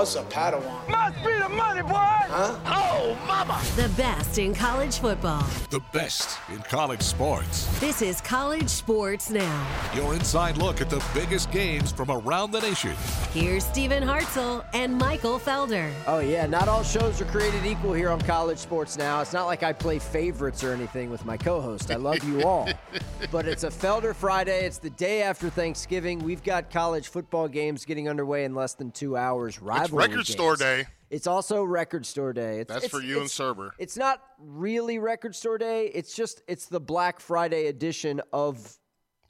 What's a Padawan? Must be the money, boy. Huh? Oh, mama. The best in college football. The best in college sports. This is College Sports Now. Your inside look at the biggest games from around the nation. Here's Stephen Hartzell and Michael Felder. Oh, yeah. Not all shows are created equal here on College Sports Now. It's not like I play favorites or anything with my co host. I love you all. but it's a Felder Friday. It's the day after Thanksgiving. We've got college football games getting underway in less than two hours. Rivalry It's record games. store day. It's also record store day. It's, That's it's- for you and Cerber. It's not really record store day. It's just it's the Black Friday edition of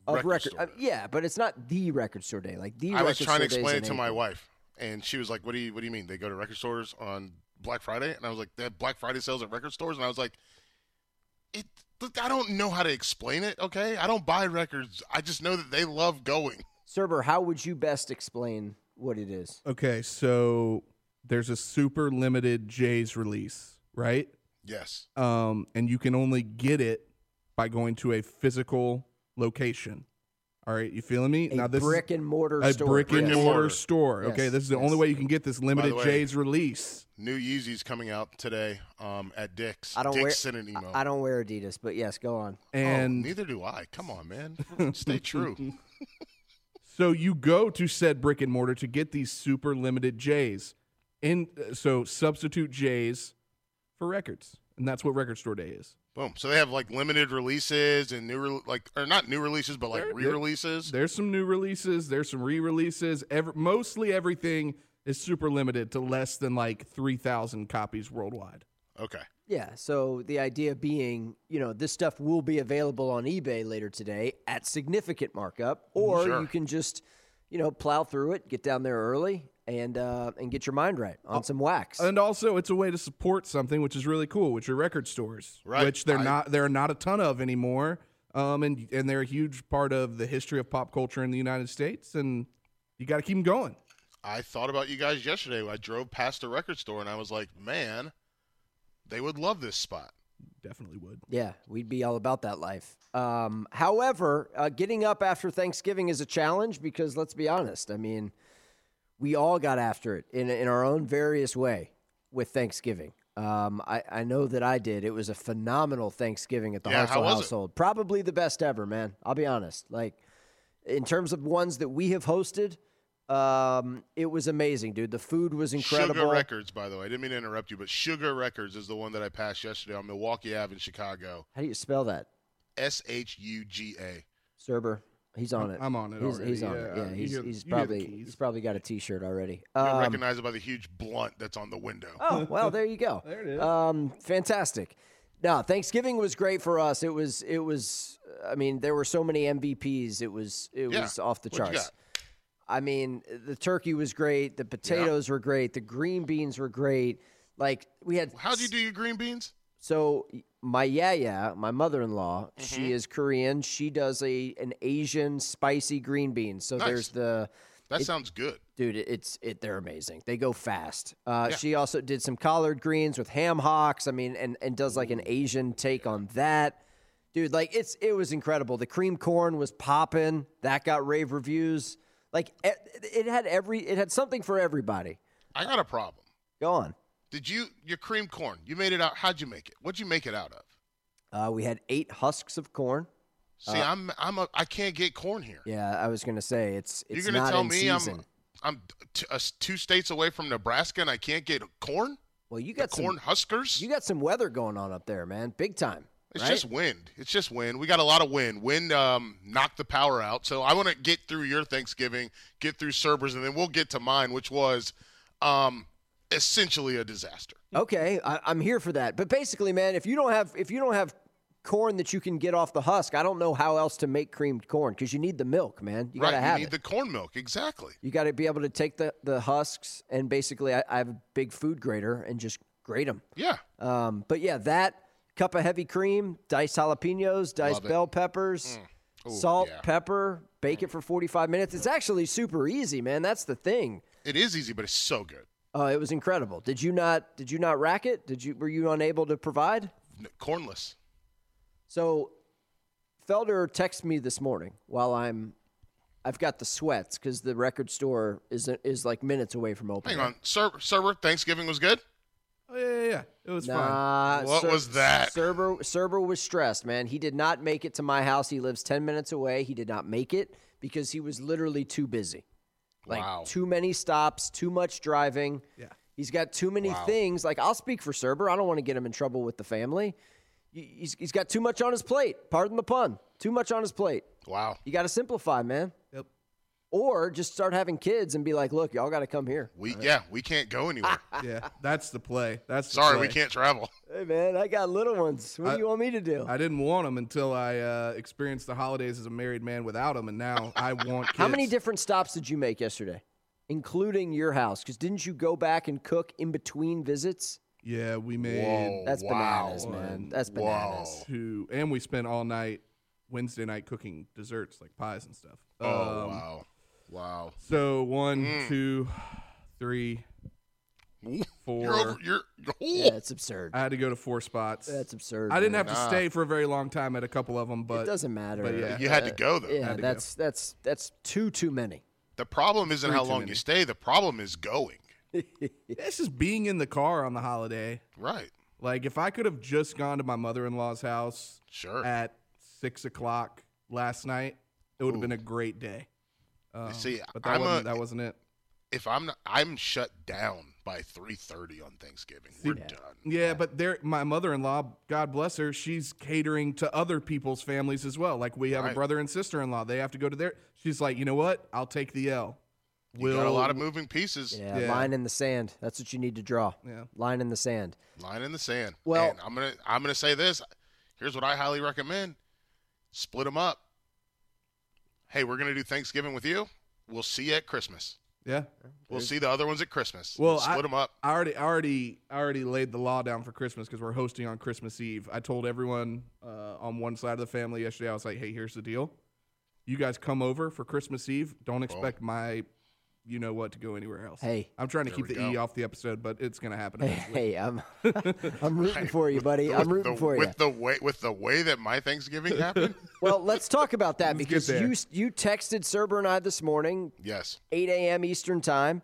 of Record record. uh, yeah, but it's not the record store day. Like the I was trying to explain it to my wife, and she was like, "What do you What do you mean? They go to record stores on Black Friday?" And I was like, "They have Black Friday sales at record stores," and I was like, "It." I don't know how to explain it. Okay, I don't buy records. I just know that they love going. Cerber, how would you best explain what it is? Okay, so there's a super limited Jays release, right? Yes. Um, and you can only get it by going to a physical location. All right, you feeling me? A this brick and mortar a store. brick and Brick and mortar mortar. store. Okay, this is the yes. only way you can get this limited way- Jays release. New Yeezys coming out today um, at Dick's. I don't Dick's wear sent an email. I don't wear Adidas, but yes, go on. And oh, neither do I. Come on, man. Stay true. So you go to said brick and mortar to get these super limited J's. In uh, so substitute J's for records, and that's what Record Store Day is. Boom. So they have like limited releases and new, re- like, or not new releases, but like re-releases. There's some new releases. There's some re-releases. Every, mostly everything is super limited to less than like three thousand copies worldwide. Okay. Yeah, so the idea being, you know, this stuff will be available on eBay later today at significant markup, or Sure. you can just, you know, plow through it, get down there early, and uh, and get your mind right on some wax. And also, it's a way to support something which is really cool, which are record stores, Right. which they're I- not there are not a ton of anymore. Um, and and they're a huge part of the history of pop culture in the United States, and you got to keep them going. I thought about you guys yesterday. I drove past a record store and I was like, man, they would love this spot. Definitely would. Yeah, we'd be all about that life. Um, however, uh, getting up after Thanksgiving is a challenge because let's be honest. I mean, we all got after it in in our own various way with Thanksgiving. Um, I, I know that I did. It was a phenomenal Thanksgiving at the Yeah, Hartzell was it? household. Probably the best ever, man. I'll be honest. Like in terms of ones that we have hosted, um, it was amazing, dude. The food was incredible. Shuga Records, by the way. I didn't mean to interrupt you, but Shuga Records is the one that I passed yesterday on Milwaukee Ave in Chicago. How do you spell that? S H U G A. Serber. He's on it. I'm on it He's, already, he's on yeah. it. Yeah, he's, hear- he's you hear the probably he's probably got a T-shirt already. You'll Um, recognize it by the huge blunt that's on the window. Oh, well, there you go. There it is. Um, fantastic. No, Thanksgiving was great for us. It was it was I mean, there were so many MVPs. It was it Yeah. was off the What'd you charts. I mean, the turkey was great, the potatoes were great, the green beans were great. Like we had How'd you do your green beans? so my yaya, my mother-in-law, Mm-hmm. she is Korean. She does a an Asian spicy green bean. So Nice. there's the That It- sounds good. dude it's it they're amazing they go fast uh, Yeah. she also did some collard greens with ham hocks i mean and, and does like an asian take on that dude like it's it was incredible the cream corn was popping that got rave reviews like it, had every it had something for everybody I got a problem. go on Did you your cream corn? You made it out. How'd you make it? What'd you make it out of? uh, we had eight husks of corn See, I'm I'm a I can't get corn here. yeah i was gonna say it's it's You're gonna not tell in me season I'm I'm t- uh, two states away from Nebraska and I can't get corn? well you got some corn huskers? you got some weather going on up there man big time It's right? just wind. It's just wind. We got a lot of wind. Wind um, knocked the power out. So I want to get through your Thanksgiving, get through Cerber's, and then we'll get to mine, which was um, essentially a disaster. Okay, I, I'm here for that. But basically, man, if you don't have if you don't have corn that you can get off the husk, I don't know how else to make creamed corn because you need the milk, man. You right? gotta have you need it. the corn milk. Exactly. you got to be able to take the the husks and basically, I, I have a big food grater and just grate them. Yeah. Um, but yeah, that cup of heavy cream, diced jalapenos, diced bell peppers, Ooh, salt, yeah. pepper, bake it for 45 minutes. It's actually super easy, man. That's the thing. It is easy, but it's so good. Uh, it was incredible. Did you not? Did you not rack it? Did you? Were you unable to provide? Cornless. So Felder texted me this morning while I'm I've got the sweats because the record store is is like minutes away from opening. Hang on, Cer- Cerber. Thanksgiving was good. Oh yeah, yeah, yeah. It was fun. Nah, What was that? Cerber, Cerber was stressed, man. He did not make it to my house. He lives 10 minutes away. He did not make it because he was literally too busy. Like Wow. too many stops, too much driving. Yeah. He's got too many Wow. things. Like I'll speak for Cerber. I don't want to get him in trouble with the family. He's, he's got too much on his plate. Pardon the pun. Too much on his plate. Wow. You got to simplify, man. Yep. Or just start having kids and be like, look, y'all got to come here. We yeah, we can't go anywhere. Yeah, that's the play. That's the Sorry, play. we can't travel. Hey, man, I got little ones. What I- do you want me to do? I didn't want them until I uh, experienced the holidays as a married man without them, and now I want kids. How many different stops did you make yesterday, including your house? Because didn't you go back and cook in between visits? Yeah, we made Whoa. That's Wow. bananas, man. That's Whoa. bananas. two, and we spent all night Wednesday night cooking desserts like pies and stuff. Oh Um, wow, wow. So one, Mm. two, three, four. You're over. You're. Yeah, it's absurd. I had to go to four spots. That's absurd. I didn't man. have to stay for a very long time at a couple of them, but it doesn't matter. but yeah. You had to go though. Yeah, Had to that's that's that's too too many. The problem isn't Three how long many. you stay. The problem is going. it's just being in the car on the holiday. Right. Like if I could have just gone to my mother in law's house Sure. at six o'clock last night, it would have been a great day. Um, See, but that I'm wasn't, a- that wasn't it. if I'm not, I'm shut down by 3:30 on Thanksgiving. We're done. Yeah, but there, my mother-in-law, God bless her, she's catering to other people's families as well. Like we have a brother and sister-in-law; they have to go to their. She's like, you know what? I'll take the L. You got a lot of moving pieces. Yeah, Yeah. line in the sand. That's what you need to draw. Yeah. line in the sand. Line in the sand. Well- And I'm gonna I'm gonna say this. Here's what I highly recommend: split them up. Hey, we're gonna do Thanksgiving with you. We'll see you at Christmas. Yeah. We'll see the other ones at Christmas. Well, split I, them up. I already, I already, I already laid the law down for Christmas because we're hosting on Christmas Eve. I told everyone uh, on one side of the family yesterday. I was like, "Hey, here's the deal. You guys come over for Christmas Eve. Don't expect my, you know what, to go anywhere else. Hey. I'm trying to keep we the E off the episode, but it's gonna happen. Hey, eventually. hey, I'm I'm rooting for you, buddy. I'm With rooting the, for you. with the way with the way that my Thanksgiving happened. Well, let's talk about that Let's because you you texted Cerber and I this morning, yes. 8 a.m. Eastern time,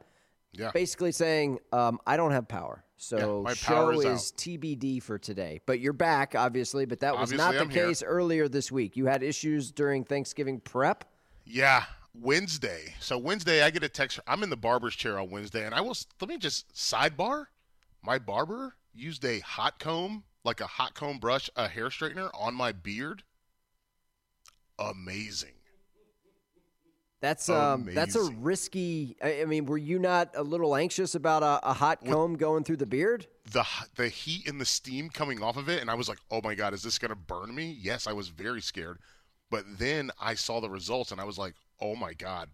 Yeah. basically saying um, I don't have power, so my show power is, is TBD for today. But you're back, obviously. But that was Obviously, not the I'm here. case earlier this week. You had issues during Thanksgiving prep. Yeah, Wednesday. So Wednesday, I get a text. I'm in the barber's chair on Wednesday, and I will. Let me just sidebar. My barber used a hot comb, like a hot comb brush, a hair straightener on my beard. Amazing. That's um, that's a risky. I, I mean, were you not a little anxious about a, a hot comb going through the beard? the the heat and the steam coming off of it and I was like, "Oh my god, is this going to burn me?" Yes, I was very scared. But then I saw the results and I was like, "Oh my god.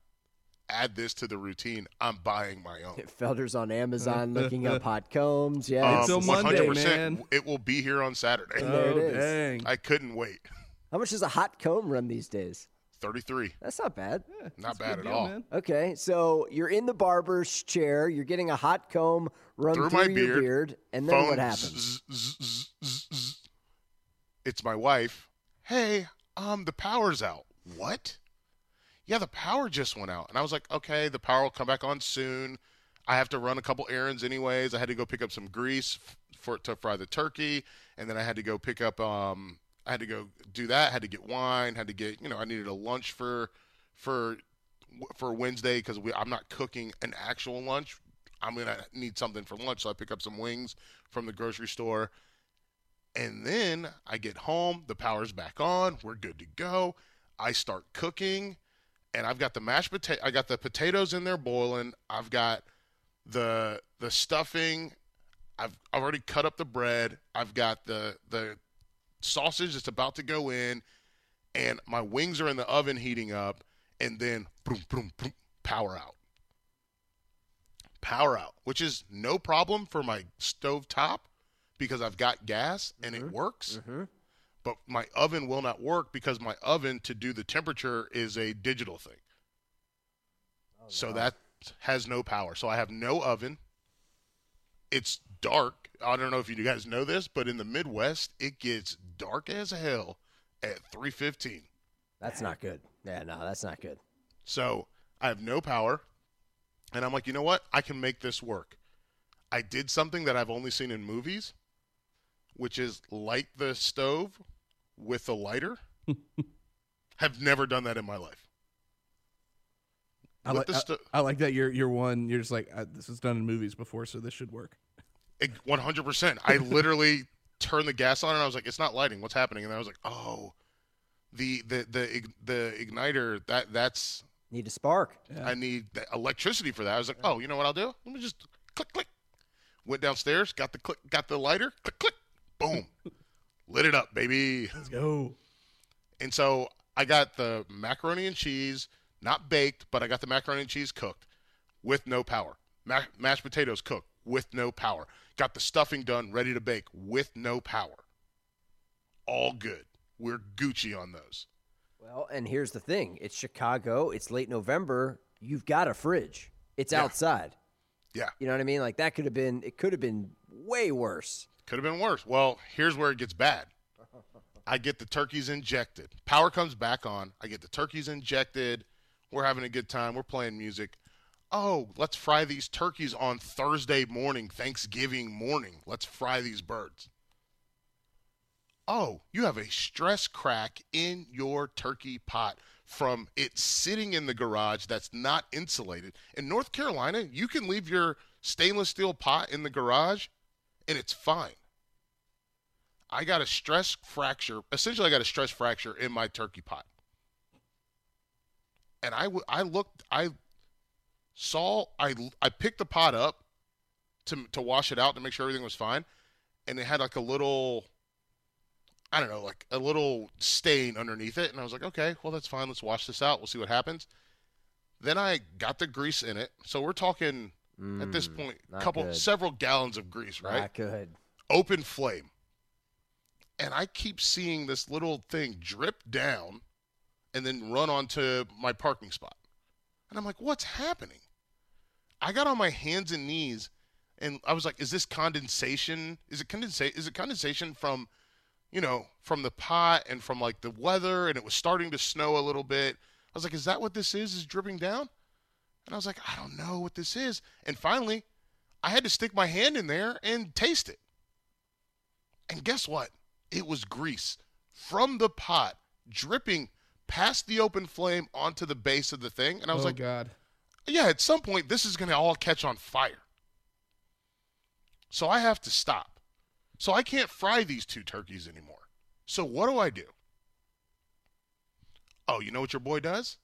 Add this to the routine. I'm buying my own." Felder's on Amazon looking up hot combs. Yeah, It's till Monday, 100%. man. It will be here on Saturday. There it oh, dang. I couldn't wait. How much does a hot comb run these days? 33. That's not bad. Not bad at deal, all. man. Okay, so you're in the barber's chair. You're getting a hot comb run Through through, my your beard, beard, and then Phone what happens? zzz, zzz, zzz. It's my wife. Hey, um, the power's out. What? Yeah, the power just went out. And I was like, okay, the power will come back on soon. I have to run a couple errands anyways. I had to go pick up some grease for to fry the turkey, and then I had to go pick up um I had to go do that, had to get wine, had to get, you know, I needed a lunch for for for Wednesday cuz we I'm not cooking an actual lunch. I'm to need something for lunch, so I pick up some wings from the grocery store. And then I get home, the power's back on, we're good to go. I start cooking, and I've got the mashed potato. I got the potatoes in there boiling. I've got the the stuffing. I've I've already cut up the bread. I've got the the sausage that's about to go in, and my wings are in the oven heating up, and then boom, boom, boom, power out. Power out, which is no problem for my stove top because I've got gas and it mm-hmm. works. Mm-hmm. But my oven will not work because my oven to do the temperature is a digital thing. Oh, so that has no power. So I have no oven. It's dark. I don't know if you guys know this, but in the Midwest, it gets dark as hell at 3:15. That's not good. Yeah, no, that's not good. So I have no power. And I'm like, you know what? I can make this work. I did something that I've only seen in movies, which is light the stove with a lighter. have never done that in my life. I With like, I, I like that you're you're one. You're just like uh, this is done in movies before, so this should work. 100%. I literally turned the gas on and I was like, it's not lighting. What's happening? And I was like, oh, the the the the igniter that that's Need a spark. I need the electricity for that. I was like, oh, you know what I'll do? Let me just click click. Went downstairs, got the click, got the lighter, click click, boom, lit it up, baby. Let's go. And so I got the macaroni and cheese, not baked, but I got the macaroni and cheese cooked with no power. Ma- mashed potatoes cooked with no power. Got the stuffing done, ready to bake with no power. All good. We're Gucci on those. Well, and here's the thing: it's Chicago. It's late November. You've got a fridge. It's Yeah. outside. Yeah, You know what I mean? Like that could have been. It could have been way worse. Could have been worse. Well, here's where it gets bad. I get the turkeys injected. Power comes back on. I get the turkeys injected. We're having a good time. We're playing music. Oh, let's fry these turkeys on Thursday morning, Thanksgiving morning. Let's fry these birds. Oh, you have a stress crack in your turkey pot from it sitting in the garage that's not insulated. In North Carolina, you can leave your stainless steel pot in the garage and it's fine. I got a stress fracture. Essentially, I got a stress fracture in my turkey pot. And I, w- I looked, I saw, I, I picked the pot up to, to wash it out to make sure everything was fine. And it had like a little, I don't know, like a little stain underneath it. And I was like, okay, well, that's fine. Let's wash this out. We'll see what happens. Then I got the grease in it. So we're talking at this mm, point, not couple, good. several gallons of grease, right? Not good. open flame. And I keep seeing this little thing drip down and then run onto my parking spot. And I'm like, what's happening? I got on my hands and knees and I was like, is this condensation? Is it condensation? Is it condensation from, you know, from the pot and from like the weather and it was starting to snow a little bit? I was like, is that what this is? Is dripping down? And I was like, I don't know what this is. And finally, I had to stick my hand in there and taste it. And guess what? It was grease from the pot dripping past the open flame onto the base of the thing. And I was oh like, God. yeah, at some point, this is going to all catch on fire. So I have to stop. So I can't fry these two turkeys anymore. So what do I do? Oh, you know what your boy does?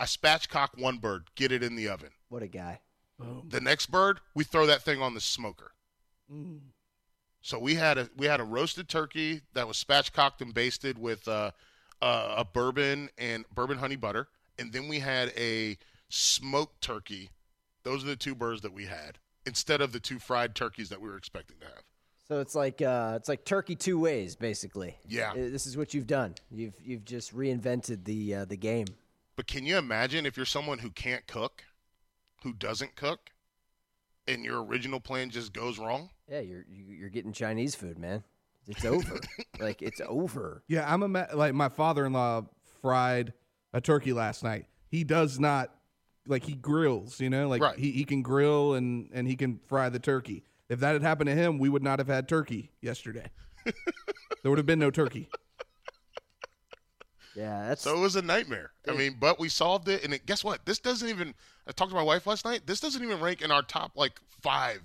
I spatchcock one bird, get it in the oven. What a guy. The next bird, we throw that thing on the smoker. So we had a we had a roasted turkey that was spatchcocked and basted with uh, uh, a bourbon and bourbon honey butter, and then we had a smoked turkey. Those are the two birds that we had instead of the two fried turkeys that we were expecting to have. So it's like uh, it's like turkey two ways, basically. Yeah. Uh, This is what you've done. You've you've just reinvented the uh, the game. But can you imagine if you're someone who can't cook, who doesn't cook, and your original plan just goes wrong? Yeah, you're you- you're getting Chinese food, man. It's over. like it's over. Yeah, I'm a ma- like my father-in-law fried a turkey last night. He does not like he grills, you know, like Right. he, he can grill and and he can fry the turkey. If that had happened to him, we would not have had turkey yesterday. there would have been no turkey. Yeah, that's So it was a nightmare. I mean, but we solved it, and it, guess what? This doesn't even. I talked to my wife last night. This doesn't even rank in our top like five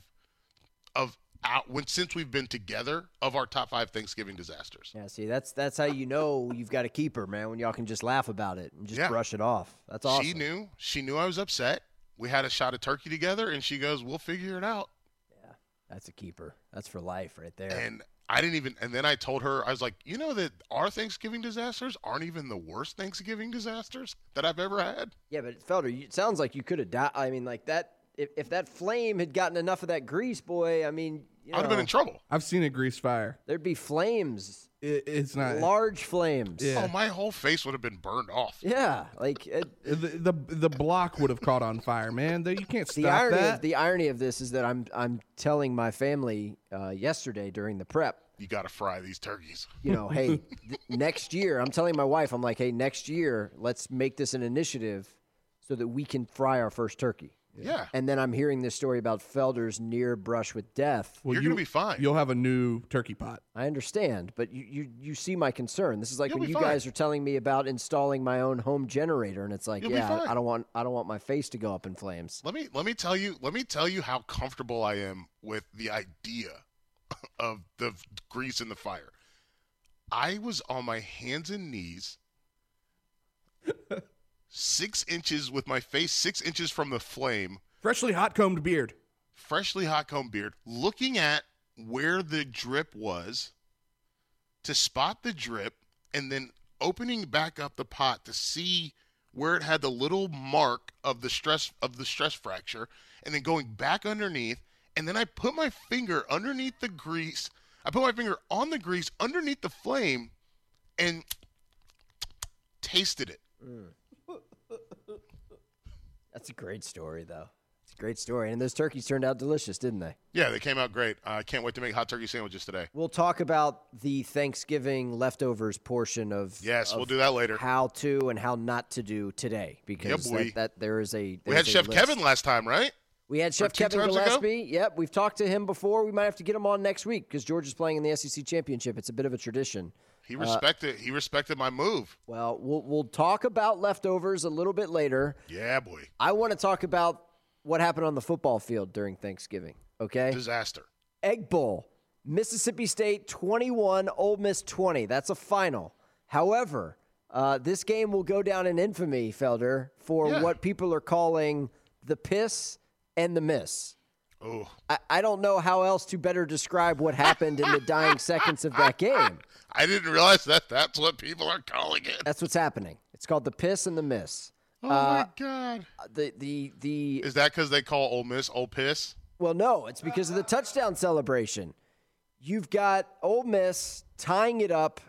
of out when since we've been together of our top five Thanksgiving disasters. yeah. See, that's that's how you know you've got a keeper, man. When y'all can just laugh about it and just Yeah. brush it off. That's awesome. She knew. She knew I was upset. We had a shot of turkey together, and she goes, "We'll figure it out." Yeah, that's a keeper. That's for life, right there. And I didn't even. And then I told her, I was like, "You know that our Thanksgiving disasters aren't even the worst Thanksgiving disasters that I've ever had." yeah, but Felder, you, it sounds like you could have died. I mean, like that. If, if that flame had gotten enough of that grease, boy, I mean, you I'd have been in trouble. I've seen a grease fire. There'd be flames, It, it's not large flames. Yeah. Oh, my whole face would have been burned off. Yeah, like it, the, the the block would have caught on fire, man. Though You can't stop the irony that. of the irony of this is that I'm I'm telling my family uh, yesterday during the prep. You got to fry these turkeys. You know, hey, th- next year, I'm telling my wife, I'm like, hey, next year, let's make this an initiative so that we can fry our first turkey. Yeah. And then I'm hearing this story about Felder's near brush with death. Well, You're you- gonna be fine. You'll have a new turkey pot. I understand, but you, you, you see my concern. This is like You'll when you fine. guys are telling me about installing my own home generator, and it's like, You'll yeah, fine. I don't want I don't want my face to go up in flames. Let me let me tell you let me tell you how comfortable I am with the idea of the grease in the fire. I was on my hands and knees, six inches with my face six inches from the flame, Freshly hot combed beard. freshly hot combed beard, looking at where the drip was to spot the drip, and then opening back up the pot to see where it had the little mark of the stress of the stress fracture, and then going back underneath, and then I put my finger underneath the grease. I put my finger on the grease underneath the flame, and tasted it. Mm. That's a great story, though. It's a great story, and those turkeys turned out delicious, didn't they? Yeah, they came out great. I can't wait to make hot turkey sandwiches today. We'll talk about the Thanksgiving leftovers portion of Yes, we'll do that later. How to and how not to do today because that, that there is a We had a Chef list. Kevin last time, right? We had Chef Kevin times ago? Gillespie. Yep, we've talked to him before. We might have to get him on next week because George is playing in the SEC championship. It's a bit of a tradition. He respected he respected my move. Well, we'll we'll talk about leftovers a little bit later. Yeah, boy. I want to talk about what happened on the football field during Thanksgiving. Okay, Disaster. Egg Bowl, Mississippi State 21, Ole Miss 20. That's a final. However, uh, this game will go down in infamy, Felder, for Yeah. what people are calling the piss and the miss. Oh, I, I don't know how else to better describe what happened in the dying seconds of that game. I didn't realize that that's what people are calling it. That's what's happening. It's called the piss and the miss. Oh Uh, my god. The the the Is that because they call Ole Miss Ole Piss? Well, no, it's because of the touchdown celebration. You've got Ole Miss tying it up,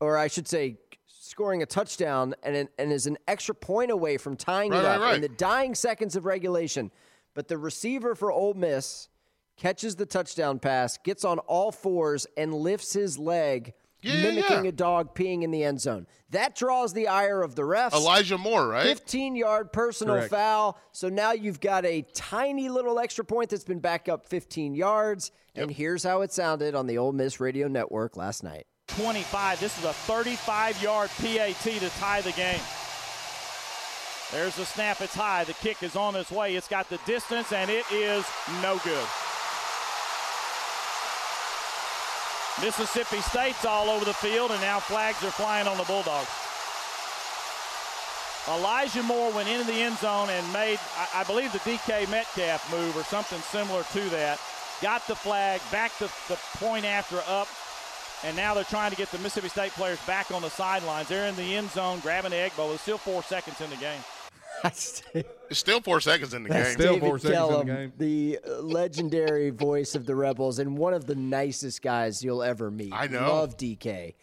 or I should say, scoring a touchdown, and an, and is an extra point away from tying Right, it right, up right. in the dying seconds of regulation. But the receiver for Ole Miss catches the touchdown pass, gets on all fours, and lifts his leg, Yeah, yeah, mimicking yeah. a dog peeing in the end zone. That draws the ire of the refs. Elijah Moore, right? 15 yard personal Correct. foul. So now you've got a tiny little extra point that's been back up 15 yards. And here's how it sounded on the Ole Miss radio network last night. 25. This is a 35 yard PAT to tie the game. There's the snap. It's high. The kick is on its way. It's got the distance, and it is no good. Mississippi State's all over the field, and now flags are flying on the Bulldogs. Elijah Moore went into the end zone and made, I, I believe, the DK Metcalf move or something similar to that. Got the flag, back the, the point after up, and now they're trying to get the Mississippi State players back on the sidelines. They're in the end zone grabbing the egg bowl. There's still four seconds in the game. It's still four seconds in the That's game. Still David Kellum, seconds in the game. The uh, legendary voice of the Rebels and one of the nicest guys you'll ever meet. I know. Love DK.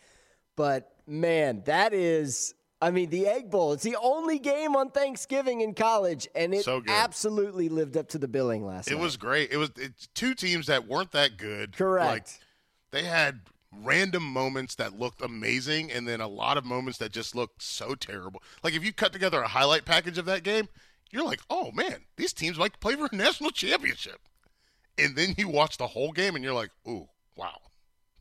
But man, that is I mean, the Egg Bowl, it's the only game on Thanksgiving in college, and it So absolutely lived up to the billing last It night. It was great. It was it's two teams that weren't that good. Correct. Like they had random moments that looked amazing and then a lot of moments that just looked so terrible. Like if you cut together a highlight package of that game, you're like, "Oh man, these teams might play for a national championship." And then you watch the whole game and you're like, "Ooh, wow.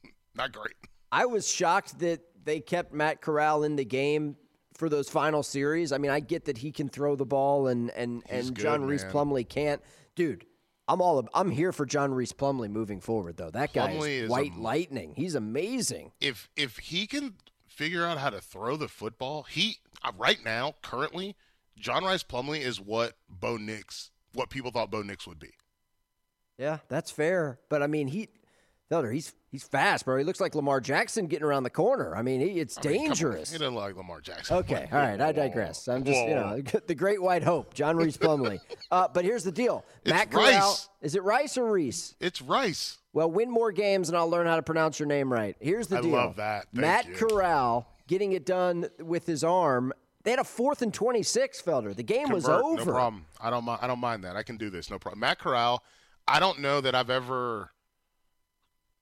Not great." I was shocked that they kept Matt Corral in the game for those final series. I mean, I get that he can throw the ball and and He's and John Reese. Plumlee can't. Dude, I'm all I'm here for John Reese Plumlee moving forward though. That guy is is white lightning. He's amazing. If if he can figure out how to throw the football, he uh, right now currently John Rice Plumlee is what Bo Nix, what people thought Bo Nix would be. Yeah, that's fair. But I mean, he Felder, he's he's fast, bro. He looks like Lamar Jackson getting around the corner. I mean, he, it's I mean, dangerous. He doesn't look like Lamar Jackson. Okay, all right. I digress. I'm just, you know, the great white hope, John Reese Plumlee. Uh, but here's the deal: It's Matt Corral. Rice. Is it Rice or Reese? It's Rice. Well, win more games, and I'll learn how to pronounce your name right. Here's the I deal: love that. Thank Matt you. Corral getting it done with his arm. They had a fourth and twenty-six, Felder. The game was over. No problem. I don't mind. I don't mind that. I can do this. No problem. Matt Corral. I don't know that I've ever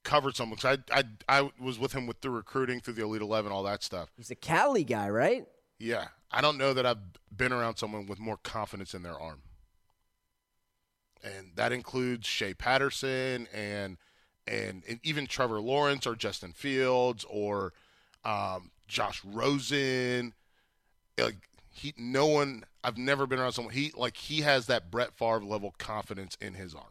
covered someone because I, I I was with him with the recruiting through the Elite Eleven, all that stuff. He's a Cali guy, right? Yeah, I don't know that I've been around someone with more confidence in their arm, and that includes Shea Patterson and and, and even Trevor Lawrence or Justin Fields or um, Josh Rosen. Like he, no one. I've never been around someone. He like he has that Brett Favre level confidence in his arm.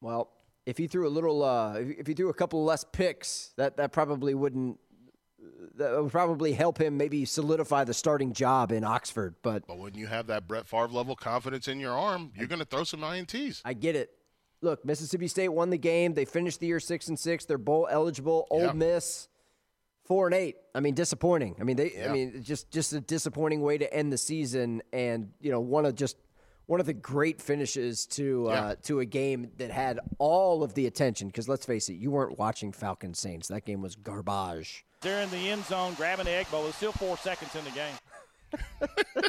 Well, if he threw a little, uh, if if he threw a couple less picks, that that probably wouldn't. That would probably help him maybe solidify the starting job in Oxford. But But when you have that Brett Favre level confidence in your arm, you're going to throw some ints. I get it. Look, Mississippi State won the game. They finished the year six and six. They're bowl eligible. Old Yeah. Miss four and eight. I mean, disappointing. I mean, they. I mean, just just a disappointing way to end the season, and you know, one of just one of the great finishes to uh, Yeah. to a game that had all of the attention. Because let's face it, you weren't watching Falcon Saints. That game was garbage. They're in the end zone grabbing the egg bowl. There's still four seconds in the game.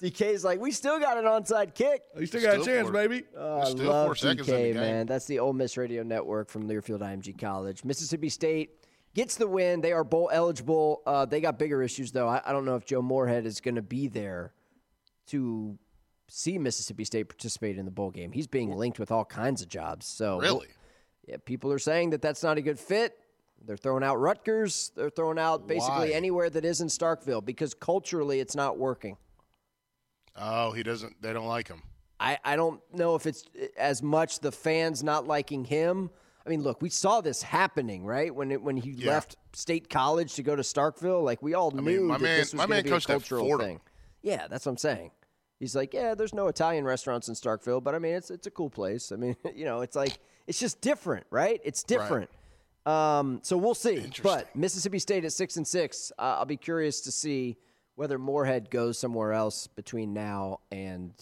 DK's like, we still got an onside kick. You still got a chance, four- baby. Oh, I Still love four seconds in the DK, game. man. That's the Ole Miss Radio Network from Learfield IMG College. Mississippi State gets the win. They are bowl eligible. Uh, they got bigger issues, though. I, I don't know if Joe Moorhead is going to be there to see Mississippi State participate in the bowl game. He's being linked with all kinds of jobs. So Really? yeah, people are saying that that's not a good fit. They're throwing out Rutgers. They're throwing out basically Why? anywhere that isn't Starkville because culturally it's not working. Oh, he doesn't. They don't like him. I, I don't know if it's as much the fans not liking him. I mean, look, we saw this happening, right? When it, when he Yeah. left State College to go to Starkville, like we all mean, knew my that man- this was my going man to be a cultural thing. Yeah, that's what I'm saying. He's like, yeah, there's no Italian restaurants in Starkville, but I mean, it's it's a cool place. I mean, you know, it's like it's just different, right? It's different. Um, so we'll see. But Mississippi State at six and six, uh, I'll be curious to see whether Moorhead goes somewhere else between now and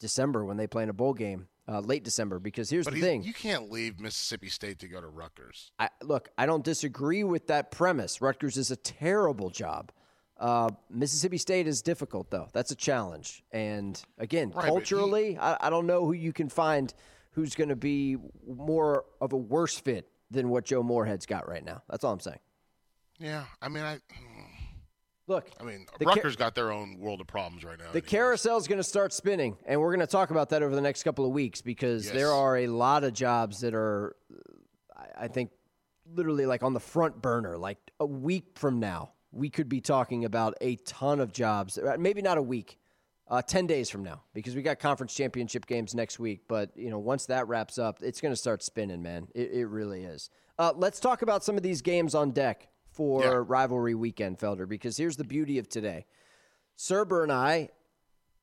December when they play in a bowl game, uh, late December. Because here's But the thing: you can't leave Mississippi State to go to Rutgers. I, look, I don't disagree with that premise. Rutgers is a terrible job. Uh, Mississippi State is difficult, though. That's a challenge. And again, Right, but he- culturally, I, I don't know who you can find who's going to be more of a worse fit than what Joe Moorhead's got right now. That's all I'm saying. Yeah, I mean, I. Look, I mean, The Rutgers got their own world of problems right now. The carousel is going to start spinning, and we're going to talk about that over the next couple of weeks because Yes. there are a lot of jobs that are, I- I think, literally like on the front burner. Like a week from now, we could be talking about a ton of jobs. Uh, Maybe not a week, uh, ten days from now, because we got conference championship games next week. But you know, once that wraps up, it's going to start spinning, man. It, it really is. Uh, let's talk about some of these games on deck. for Yeah. rivalry weekend, Felder, because here's the beauty of today. Serber and I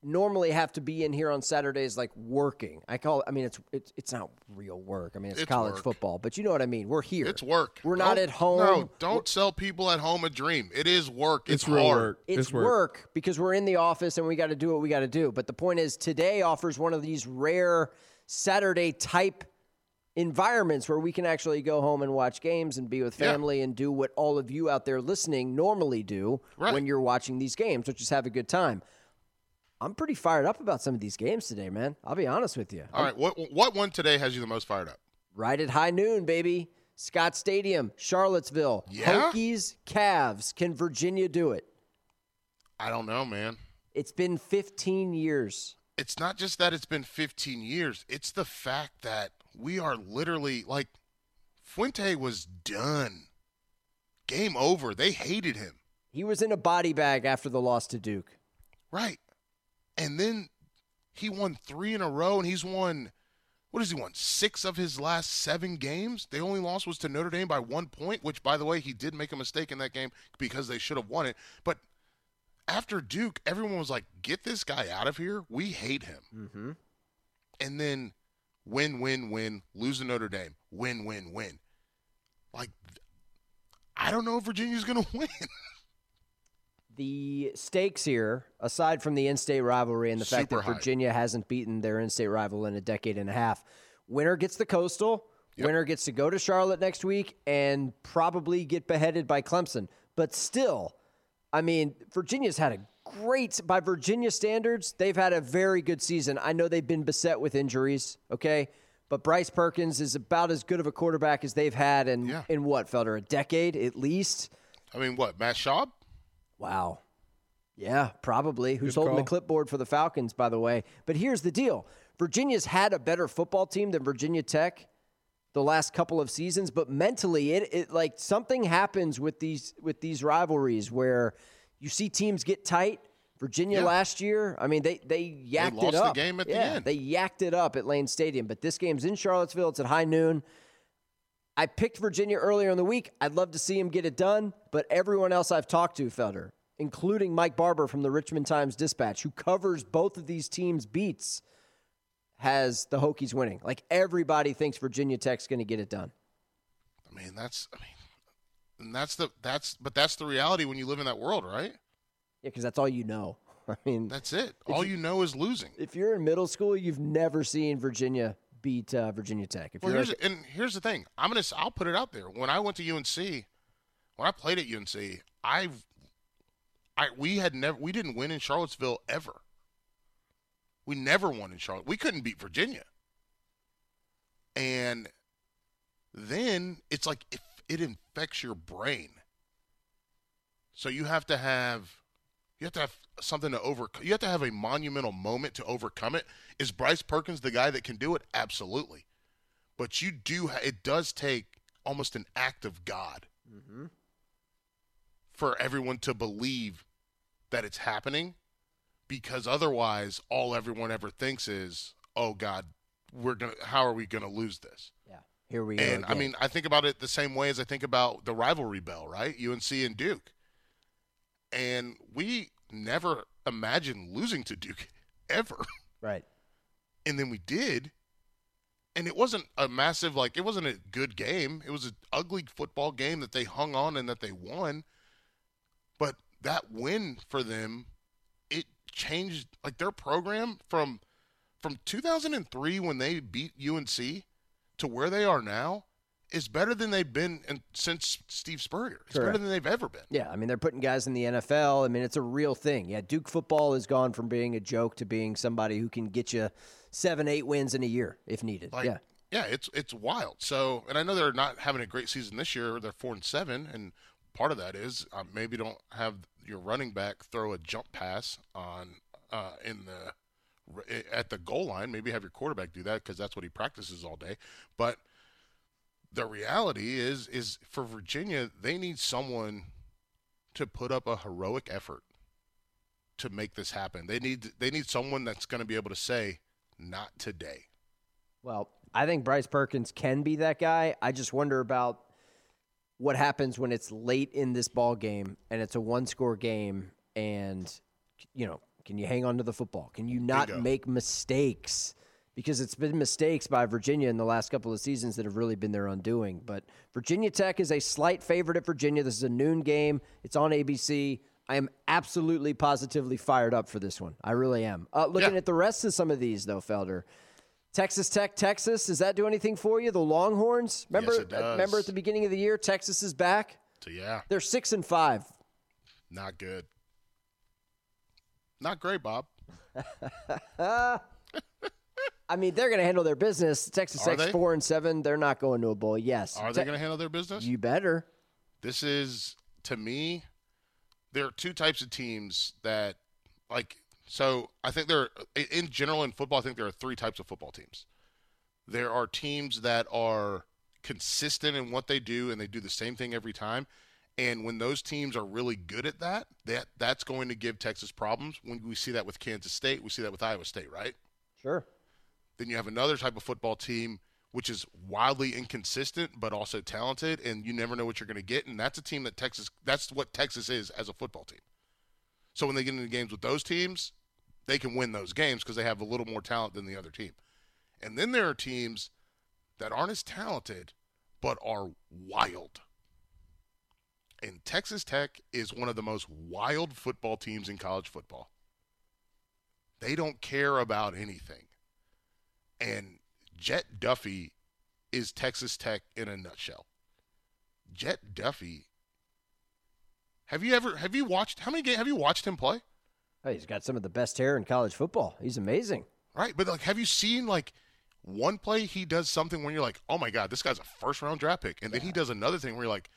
normally have to be in here on Saturdays like working. I call it, I mean it's it's it's not real work. I mean it's, It's college work. football, but you know what I mean. We're here. It's work. We're not Don't- at home. No, don't sell people at home a dream. It is work. It's, It's real hard. work. It's, It's work. work. because we're in the office and we got to do what we got to do. But the point is, today offers one of these rare Saturday type environments where we can actually go home and watch games and be with Yeah. family and do what all of you out there listening normally do Right. when you're watching these games, which is have a good time. I'm pretty fired up about some of these games today, man. I'll be honest with you. All right, what what one today has you the most fired up? Right at high noon, baby. Scott Stadium, Charlottesville. Yeah? Hokies, Cavs. Can Virginia do it? I don't know, man. It's been 15 years. It's not just that it's been 15 years. It's the fact that we are literally like Fuente was done. Game over. They hated him. He was in a body bag after the loss to Duke. Right. And then he won 3 in a row and he's won what has he won? 6 of his last 7 games. The only loss was to Notre Dame by 1 point, which by the way, he did make a mistake in that game because they should have won it. But after Duke, everyone was like, "Get this guy out of here. We hate him." Mm-hmm. and then win, win, win, lose to Notre Dame, win, win, win. Like, I don't know if Virginia's going to win. The stakes here, aside from the in-state rivalry and the fact that high. Virginia hasn't beaten their in-state rival in a decade and a half, winner gets the Coastal. Yep. Winner gets to go to Charlotte next week and probably get beheaded by Clemson. But still, I mean, Virginia's had a great, by Virginia standards, they've had a very good season. I know they've been beset with injuries, okay? But Bryce Perkins is about as good of a quarterback as they've had in, Yeah. in what, Felder, a decade at least? I mean, what, Matt Schaub? Wow. Yeah, probably. Who's Good holding the clipboard for the Falcons, by the way. But here's the deal Virginia's had a better football team than Virginia Tech the last couple of seasons, but mentally it, it like something happens with these with these rivalries where you see teams get tight. Virginia Yeah. last year, I mean, they they yacked lost it the up. game at the end. They yacked it up at Lane Stadium. But this game's in Charlottesville. It's at high noon. I picked Virginia earlier in the week. I'd love to see him get it done, but everyone else I've talked to, Felder, including Mike Barber from the Richmond Times Dispatch, who covers both of these teams' beats, has the Hokies winning. Like everybody thinks Virginia Tech's going to get it done. I mean, that's, I mean, and that's the, that's, but that's the reality when you live in that world, right? Yeah, because that's all you know. I mean, That's it. All you know is losing. if you're in middle school, you've never seen Virginia beat uh, Virginia Tech. If Well, here's, like- and here's the thing. I'm gonna. I'll put it out there. When I went to UNC, when I played at UNC, I, I we had never. We didn't win in Charlottesville ever. We never won in Charlotte. We couldn't beat Virginia. And then it's like if it infects your brain. So you have to have you have to have something to overcome. You have to have a monumental moment to overcome it. Is Bryce Perkins the guy that can do it? Absolutely. But you do. Ha- it does take almost an act of God mm-hmm. for everyone to believe that it's happening, because otherwise, all everyone ever thinks is, "Oh God, we're gonna. How are we gonna lose this?" yeah, here we go. And I mean, I think about it the same way as I think about the rivalry bell, right? UNC and Duke. And we never imagined losing to Duke ever. right. And then we did. And it wasn't a massive, like, it wasn't a good game. It was an ugly football game that they hung on and that they won. But that win for them, it changed, like, their program from from 2003 when they beat UNC to where they are now is better than they've been in, since Steve Spurrier. It's better than they've ever been. Yeah, I mean they're putting guys in the NFL. I mean it's a real thing. Yeah, Duke football has gone from being a joke to being somebody who can get you seven, eight wins in a year if needed. Like, yeah, yeah, it's it's wild. So, and I know they're not having a great season this year. They're four and seven, and part of that is uh, maybe don't have your running back throw a jump pass on uh, in the at the goal line. Maybe have your quarterback do that because that's what he practices all day. But the reality is is for Virginia, they need someone to put up a heroic effort to make this happen. They need they need someone that's going to be able to say, "Not today." Well, I think Bryce Perkins can be that guy. I just wonder about what happens when it's late in this ball game and it's a one score game and you know can you hang on to the football can you not Bingo. make mistakes because it's been mistakes by Virginia in the last couple of seasons that have really been their undoing but Virginia Tech is a slight favorite at Virginia this is a noon game it's on ABC I am absolutely positively fired up for this one I really am uh, looking Yeah. at the rest of some of these though Felder Texas Tech, Texas. Does that do anything for you? The Longhorns. Remember, Yes, it does. remember at the beginning of the year, Texas is back. So yeah, They're six and five. not good. Not great, Bob. I mean, they're going to handle their business. Texas Are Tech's they? four and seven. They're not going to a bowl. Yes. Are they going to handle their business? You better. This is to me. There are two types of teams that like. So I think there, are- in general in football, I think there are three types of football teams. There are teams that are consistent in what they do and they do the same thing every time. And when those teams are really good at that, that that's going to give Texas problems. When we see that with Kansas State, we see that with Iowa State, right? Sure. Then you have another type of football team which is wildly inconsistent but also talented, and you never know what you're going to get. And that's a team that Texas. That's what Texas is as a football team. So when they get into games with those teams, they can win those games because they have a little more talent than the other team. And then there are teams that aren't as talented but are wild. And Texas Tech is one of the most wild football teams in college football. They don't care about anything. And Jett Duffey is Texas Tech in a nutshell. Jett Duffey. Have you ever have you watched how many games have you watched him play? Hey, he's got some of the best hair in college football. He's amazing. Right, but like have you seen like one play he does something where you're like, "Oh my god, this guy's a first round draft pick." And then he does another thing where you're like,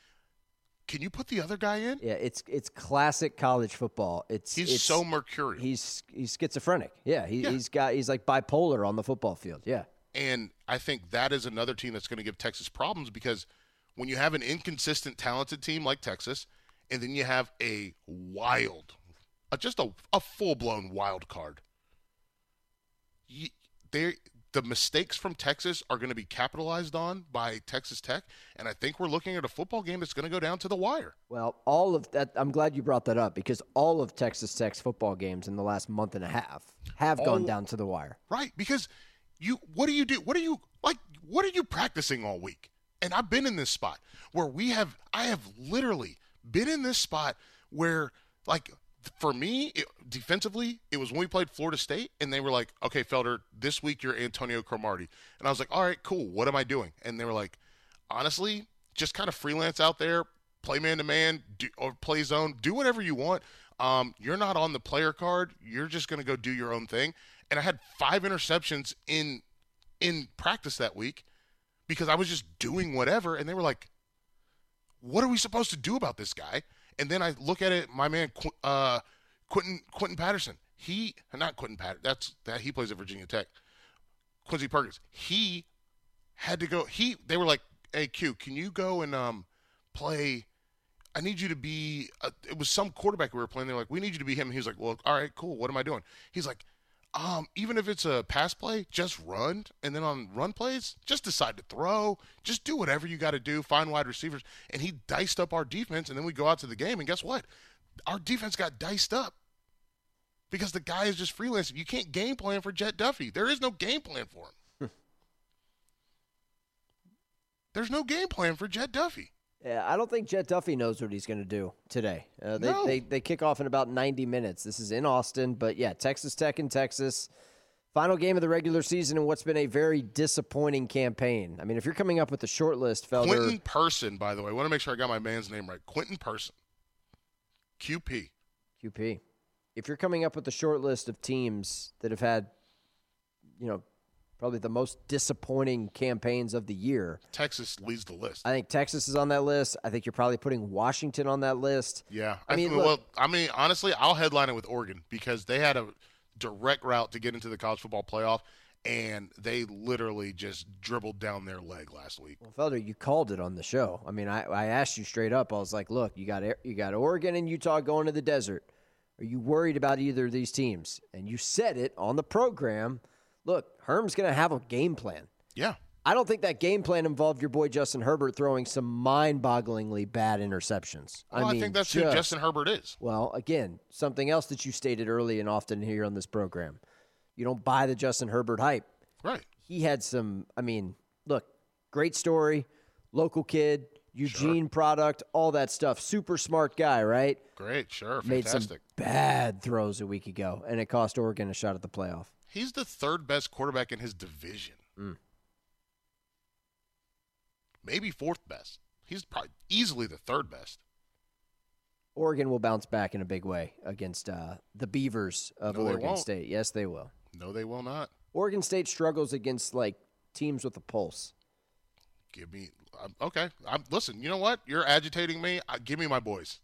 "Can you put the other guy in?" Yeah, it's it's classic college football. It's He's it's, so mercurial. He's he's schizophrenic. Yeah, he, Yeah. he's got he's like bipolar on the football field. Yeah. And I think that is another team that's going to give Texas problems because when you have an inconsistent, talented team like Texas, and then you have a wild, just a, a full blown wild card, you, they the mistakes from Texas are going to be capitalized on by Texas Tech, and I think we're looking at a football game that's going to go down to the wire. Well, all of that. I'm glad you brought that up because all of Texas Tech's football games in the last month and a half have gone Oh. down to the wire. Right, because you what do you do? What are you like what are you practicing all week? And I've been in this spot where we have I have literally been in this spot where like for me it, defensively it was when we played Florida State and they were like, "Okay, Felder, this week you're Antonio Cromartie." And I was like, "All right, cool. What am I doing?" And they were like, "Honestly, just kind of freelance out there, play man to man, or play zone, do whatever you want. Um, you're not on the player card. You're just going to go do your own thing." And I had five interceptions in in practice that week because I was just doing whatever, and they were like, "What are we supposed to do about this guy?" And then I look at it, my man, uh, Quentin Quentin Patterson. He not Quentin Patterson. That's that he plays at Virginia Tech. Quincy Perkins. He had to go. He they were like, "Hey Q, can you go and um play?" I need you to be. Uh, it was some quarterback we were playing. They're like, "We need you to be him." He was like, "Well, all right, cool. What am I doing?" He's like, um, even if it's a pass play, just run, and then on run plays, just decide to throw. Just do whatever you got to do. Find wide receivers, and he diced up our defense, and then we go out to the game, and guess what? Our defense got diced up because the guy is just freelancing. You can't game plan for Jett Duffey. There is no game plan for him. There's no game plan for Jett Duffey. Yeah, I don't think Jett Duffey knows what he's going to do today. Uh, they, No. they they kick off in about 90 minutes. This is in Austin, but yeah, Texas Tech in Texas. Final game of the regular season and what's been a very disappointing campaign. I mean, if you're coming up with the short list, Felder, Quentin Person, by the way, I want to make sure I got my man's name right. Quentin Person, QP. QP. If you're coming up with the short list of teams that have had, you know, probably the most disappointing campaigns of the year, Texas leads the list. I think Texas is on that list. I think you're probably putting Washington on that list. Yeah, I mean, think- look- well, I mean, honestly, I'll headline it with Oregon because they had a direct route to get into the college football playoff, and they literally just dribbled down their leg last week. Well, Felder, you called it on the show. I mean, I, I asked you straight up. I was like, look, you got you got Oregon and Utah going to the desert. Are you worried about either of these teams? And you said it on the program. Look, Herm's going to have a game plan. Yeah, I don't think that game plan involved your boy Justin Herbert throwing some mind-bogglingly bad interceptions. Well, I, mean, think that's just, who Justin Herbert is. Well, again, something else that you stated early and often here on this program. You don't buy the Justin Herbert hype. Right. He had some, I mean, look, great story, local kid, Eugene product, all that stuff. Super smart guy, right? Great, sure, Made some bad throws a week ago, and it cost Oregon a shot at the playoff. He's the third best quarterback in his division. Mm. Maybe fourth best. He's probably easily the third best. Oregon will bounce back in a big way against uh, the Beavers of No, Oregon. State. Yes, they will. No, they will not. Oregon State struggles against like teams with a pulse. Give me um, okay. I'm, listen, you know what? You're agitating me. Uh, give me my boys.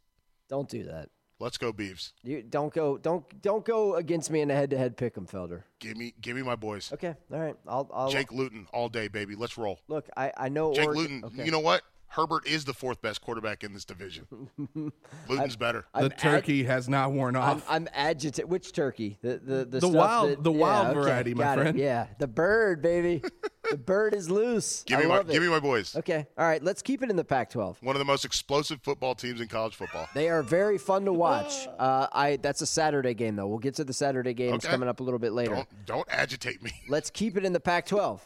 Don't do that. Let's go, Beavs. You don't go don't don't go against me in a head-to-head pick 'em, Felder. Give me, give me my boys. Okay, all right. I'll, I'll Jake Luton all day, baby. Let's roll. look. I I know Jake Oregon, Luton. okay. You know what? Herbert is the fourth best quarterback in this division. Luton's better. The I'm turkey has not worn I'm, off. I'm agitated. Which turkey? The the the, The stuff wild- that- the yeah, wild okay, variety, my got it. friend. Yeah, the bird, baby. the bird is loose. Give I me my, it. give me my boys. Okay, all right. Let's keep it in the Pac-12. One of the most explosive football teams in college football. They are very fun to watch. Uh, I that's a Saturday game though. We'll get to the Saturday games Okay. coming up a little bit later. Don't don't agitate me. Let's keep it in the Pac-12.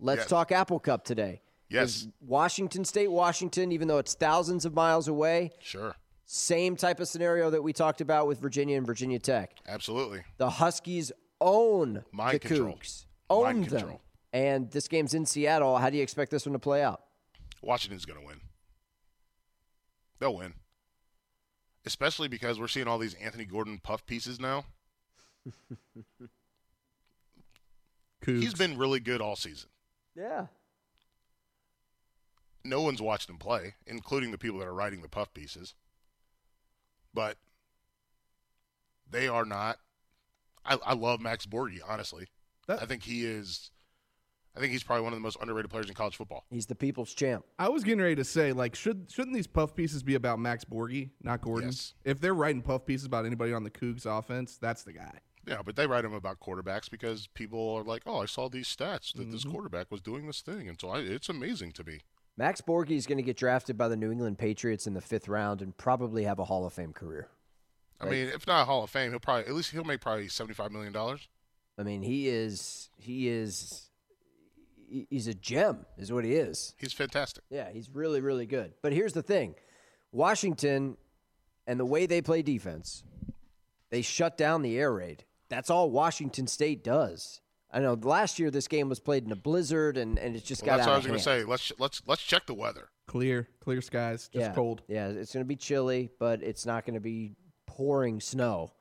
Let's Yes. talk Apple Cup today. Yes. Washington State, Washington, even though it's thousands of miles away, Sure. same type of scenario that we talked about with Virginia and Virginia Tech. Absolutely. The Huskies own Mind the control. Cougs, own Mind them, control. and this game's in Seattle. How do you expect this one to play out? Washington's going to win. They'll win. Especially because we're seeing all these Anthony Gordon puff pieces now. He's been really good all season. Yeah, No one's watched him play, including the people that are writing the puff pieces. But they are not. I, I love Max Borghi, honestly. That- I think he is. I think he's probably one of the most underrated players in college football. he's the people's champ. I was getting ready to say, like, should shouldn't these puff pieces be about Max Borghi, not Gordon? Yes. If they're writing puff pieces about anybody on the Cougs offense, that's the guy. Yeah, but they write them about quarterbacks because people are like, "Oh, I saw these stats that Mm-hmm. this quarterback was doing this thing," and so I, it's amazing to me. Max Borghi is going to get drafted by the New England Patriots in the fifth round and probably have a Hall of Fame career. I mean, if not a Hall of Fame, he'll probably at least he'll make probably seventy-five million dollars. I mean, he is he is he's a gem, is what he is. He's fantastic. Yeah, he's really really good. But here's the thing, Washington and the way they play defense, they shut down the air raid. That's all Washington State does. I know last year this game was played in a blizzard and, and it just Well, got that's out what I was going to say. Let's let's let's check the weather. Clear, clear skies, just yeah. cold. Yeah, it's going to be chilly, but it's not going to be pouring snow.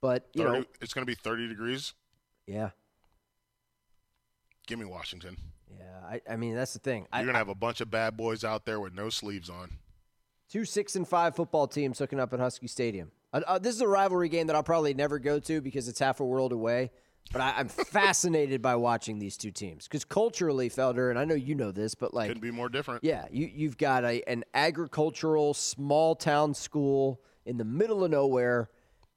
But you 30, know, it's going to be thirty degrees. yeah, Give me Washington. yeah. I, I mean, that's the thing. You're going to have a bunch of bad boys out there with no sleeves on. two six and five football teams hooking up at Husky Stadium. Uh, uh, this is a rivalry game that I'll probably never go to because it's half a world away. But I, I'm fascinated by watching these two teams because culturally, Felder, and I know you know this, but like, Couldn't be more different. yeah, you you've got a an agricultural small town school in the middle of nowhere,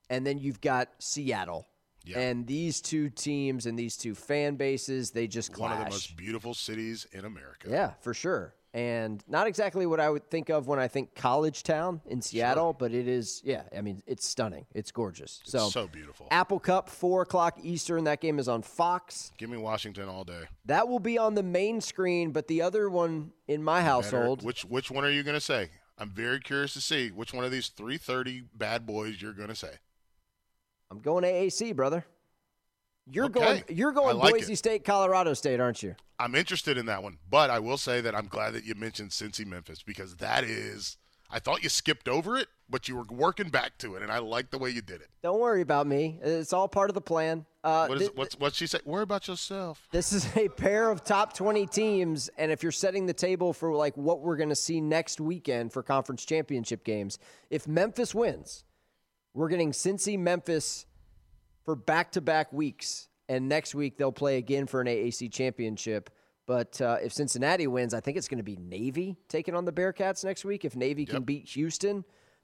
and then you've got Seattle. Yeah. And these two teams and these two fan bases, they just clash. One of the most beautiful cities in America. Yeah, for sure. And not exactly what I would think of when I think college town in Seattle, but it is, yeah, I mean, it's stunning. It's gorgeous. It's so, so beautiful. Apple Cup, 4 o'clock Eastern. That game is on Fox. Give me Washington all day. That will be on the main screen, but the other one in my Better- household, Which which one are you going to say? I'm very curious to see which one of these 330 bad boys you're going to say. I'm going AAC, brother. You're Okay. going you're going like Boise it. State, Colorado State, aren't you? I'm interested in that one, but I will say that I'm glad that you mentioned Cincy Memphis because that is. I thought you skipped over it, but you were working back to it, and I like the way you did it. Don't worry about me. It's all part of the plan. Uh, What is thi- what's what's she say? Worry about yourself. This is a pair of top 20 teams, and if you're setting the table for like what we're going to see next weekend for conference championship games, if Memphis wins, we're getting Cincy Memphis for back-to-back weeks, and next week they'll play again for an AAC championship. But uh, if Cincinnati wins, I think it's going to be Navy taking on the Bearcats next week. If Navy can beat Houston,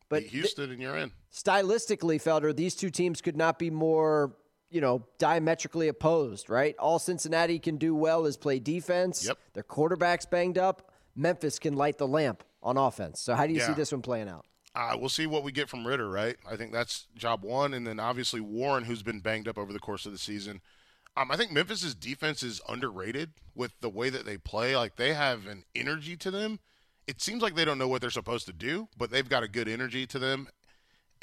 but Beat Houston, and you're in. stylistically, Felder, these two teams could not be more you know, diametrically opposed, right? All Cincinnati can do well is play defense. Yep. Their quarterback's banged up. Memphis can light the lamp on offense. So how do you see this one playing out? Uh, we'll see what we get from Ridder, right? I think that's job one, and then obviously Warren, who's been banged up over the course of the season. Um, I think Memphis's defense is underrated with the way that they play. Like they have an energy to them. It seems like they don't know what they're supposed to do, but they've got a good energy to them.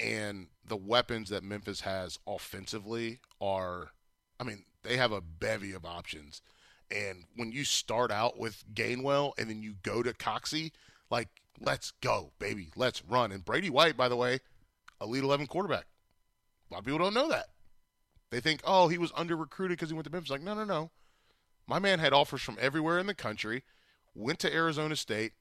And the weapons that Memphis has offensively are, I mean, they have a bevy of options. And when you start out with Gainwell and then you go to Coxie, like, let's go, baby. Let's run. And Brady White, by the way, Elite 11 quarterback. A lot of people don't know that. They think, oh, he was under recruited because he went to Memphis. Like, no, no, no. My man had offers from everywhere in the country, went to Arizona State,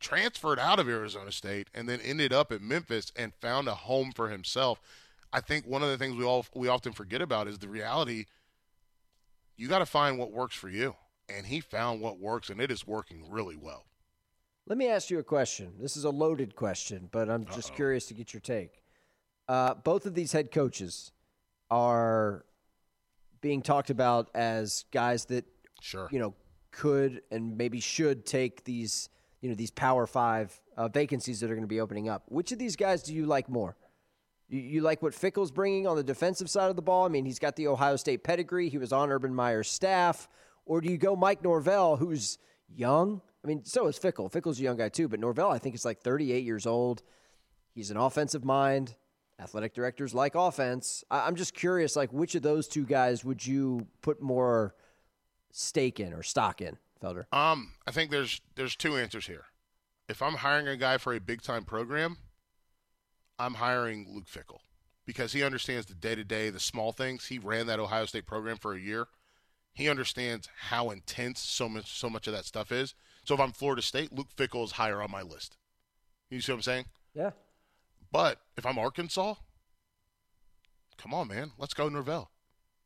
transferred out of Arizona State, and then ended up at Memphis and found a home for himself. I think one of the things we all we often forget about is the reality. You got to find what works for you, and he found what works, and it is working really well. Let me ask you a question. This is a loaded question, but I'm just curious to get your take. Uh, both of these head coaches are being talked about as guys that Sure. you know could and maybe should take these you know these Power Five uh, vacancies that are going to be opening up. Which of these guys do you like more? You, you like what Fickell's bringing on the defensive side of the ball? I mean, he's got the Ohio State pedigree. He was on Urban Meyer's staff. Or do you go Mike Norvell, who's young? I mean, so is Fickell. Fickell's a young guy too, but Norvell, I think, is like 38 years old. He's an offensive mind. Athletic directors like offense. I, I'm just curious, like, which of those two guys would you put more stake in or stock in, Felder? Um, I think there's there's two answers here. If I'm hiring a guy for a big time program, I'm hiring Luke Fickell because he understands the day to day, the small things. He ran that Ohio State program for a year. He understands how intense so much so much of that stuff is. So if I'm Florida State, Luke Fickell is higher on my list. You see what I'm saying? Yeah. But if I'm Arkansas, come on, man, let's go Norvell.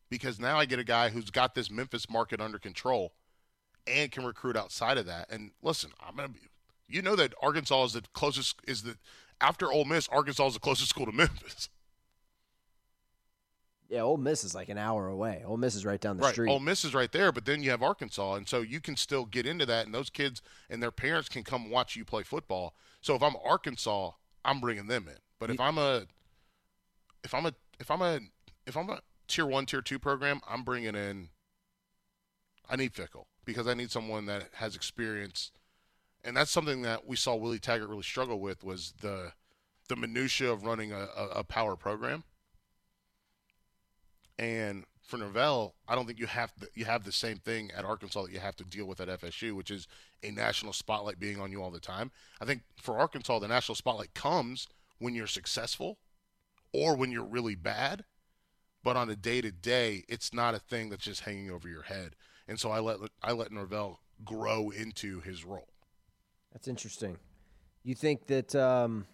Because now I get a guy who's got this Memphis market under control and can recruit outside of that. And listen, I'm gonna be you know that Arkansas is the closest is the after Ole Miss, Arkansas is the closest school to Memphis. Yeah, Ole Miss is like an hour away. Ole Miss is right down the right. street. Ole Miss is right there, but then you have Arkansas, and so you can still get into that, and those kids and their parents can come watch you play football. So if I'm Arkansas, I'm bringing them in. But if I'm a, if I'm a, if I'm a, if I'm a tier one, tier two program, I'm bringing in. I need Fickell because I need someone that has experience, and that's something that we saw Willie Taggart really struggle with was the, the minutia of running a, a, a power program. And for Norvell, I don't think you have the, you have the same thing at Arkansas that you have to deal with at FSU, which is a national spotlight being on you all the time. I think for Arkansas, the national spotlight comes when you're successful or when you're really bad. But on a day to day, it's not a thing that's just hanging over your head. And so I let I let Norvell grow into his role. That's interesting. You think that um,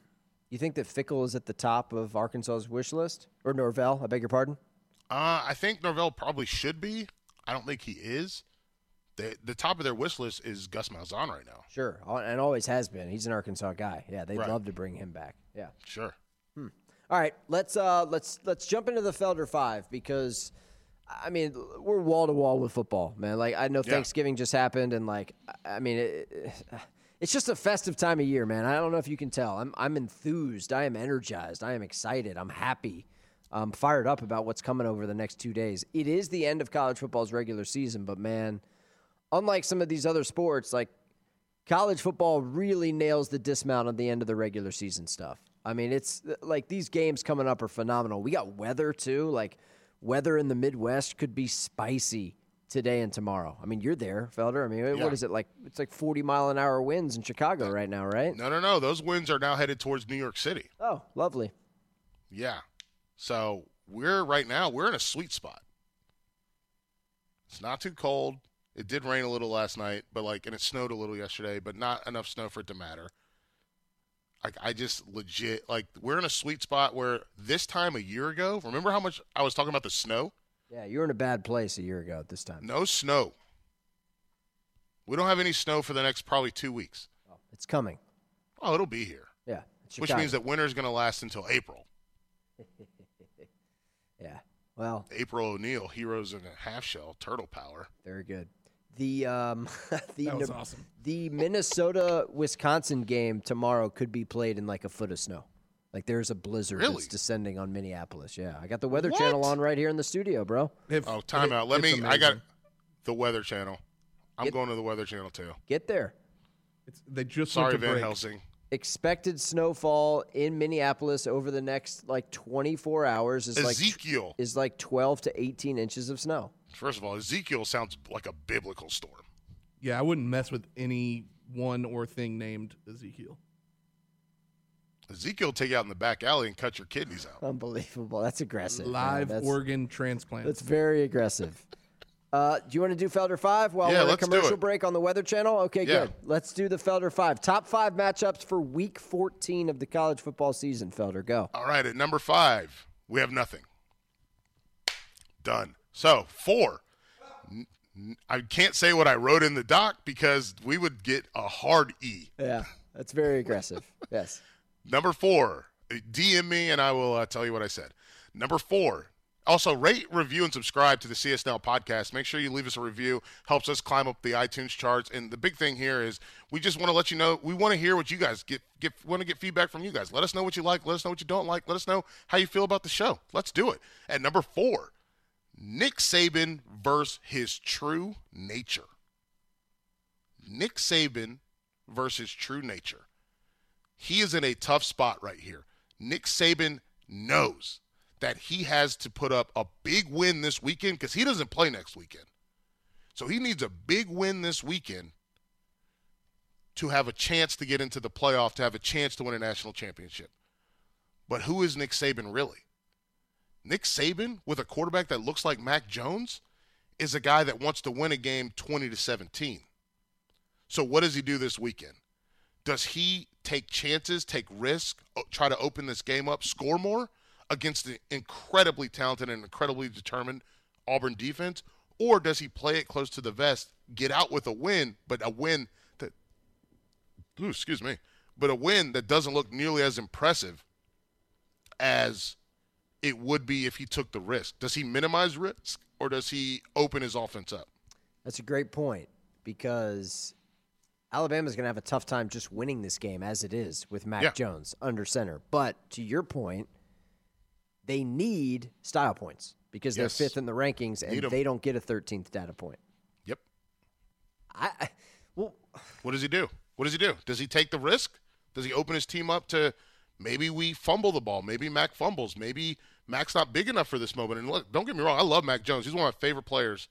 you think that Fickell is at the top of Arkansas's wish list, or Norvell? I beg your pardon. Uh, I think Norvell probably should be. I don't think he is. The the top of their wish list is Gus Malzahn right now. Sure, and always has been. He's an Arkansas guy. Yeah, they'd Right. love to bring him back. Yeah. Sure. All right, let's uh, let's let's jump into the Felder Five because, I mean, we're wall to wall with football, man. Like I know Yeah. Thanksgiving just happened, and like I mean, it, it's just a festive time of year, man. I don't know if you can tell. I'm I'm enthused. I am energized. I am excited. I'm happy. I'm fired up about what's coming over the next two days. It is the end of college football's regular season, but man, unlike some of these other sports, like college football really nails the dismount on the end of the regular season stuff. I mean, it's like these games coming up are phenomenal. We got weather too. Like weather in the Midwest could be spicy today and tomorrow. I mean, you're there, Felder. I mean, Yeah. what is it like? It's like 40 mile an hour winds in Chicago right now, right? No, no, no. Those winds are now headed towards New York City. Oh, lovely. Yeah. So we're right now we're in a sweet spot. It's not too cold. It did rain a little last night, but like and it snowed a little yesterday, but not enough snow for it to matter. Like I just legit like we're in a sweet spot where this time a year ago, remember how much I was talking about the snow? Yeah, you were in a bad place a year ago at this time. No snow. We don't have any snow for the next probably 2 weeks. Oh, It's coming. Oh, it'll be here. Yeah. Which means that winter's going to last until April. Yeah. Well, April O'Neil, Heroes in a Half Shell, Turtle Power. very good. The um, the That was Ne- awesome. the Minnesota Wisconsin game tomorrow could be played in like a foot of snow. Like there's a blizzard Really? that's descending on Minneapolis. Yeah, I got the Weather What? Channel on right here in the studio, bro. If- Oh, timeout. Let it's me. I got the Weather Channel. I'm Get- going to the Weather Channel too. Get there. It's, they just Sorry, went Van break. Helsing. Expected snowfall in Minneapolis over the next like 24 hours is like Ezekiel. is like 12 to 18 inches of snow. First of all, Ezekiel sounds like a biblical storm. Yeah, I wouldn't mess with any one or thing named Ezekiel. Ezekiel take you out in the back alley and cut your kidneys out. Unbelievable. That's aggressive. man. Live That's- organ transplant. That's very aggressive. Uh, do you want to do Felder 5 while Yeah, we're a commercial break on the Weather Channel? Okay, Yeah. good. Let's do the Felder 5. Top five matchups for week 14 of the college football season, Felder. Go. All right, at number five, we have nothing. Done. So, four. I can't say what I wrote in the doc because we would get a hard E. Yeah, that's very aggressive. yes. Number four, DM me and I will uh, tell you what I said. Number four, also rate, review, and subscribe to the CSNL podcast. Make sure you leave us a review. Helps us climb up the iTunes charts. And the big thing here is we just want to let you know we want to hear what you guys get. Get want to get feedback from you guys. Let us know what you like. Let us know what you don't like. Let us know how you feel about the show. Let's do it. At number four, Nick Saban versus his true nature. Nick Saban versus true nature he is in a tough spot right here. Nick Saban knows that he has to put up a big win this weekend because he doesn't play next weekend. So he needs a big win this weekend to have a chance to get into the playoff, to have a chance to win a national championship. But who is Nick Saban really? Nick Saban, with a quarterback that looks like Mac Jones, is a guy that wants to win a game 20 to 17. So what does he do this weekend? Does he take chances, take risks, o- try to open this game up, score more against the incredibly talented and incredibly determined Auburn defense? Or does he play it close to the vest, get out with a win, but a win that, ooh, excuse me, but a win that doesn't look nearly as impressive as it would be if he took the risk? Does he minimize risk or does he open his offense up? That's a great point because Alabama's going to have a tough time just winning this game as it is with Mac Yeah. Jones under center. But to your point, they need style points because Yes. they're fifth in the rankings and they don't get a 13th data point. Yep. I, I well, What does he do? What does he do? Does he take the risk? Does he open his team up to maybe we fumble the ball? Maybe Mac fumbles. Maybe Mac's not big enough for this moment. And look, don't get me wrong, I love Mac Jones. He's one of my favorite players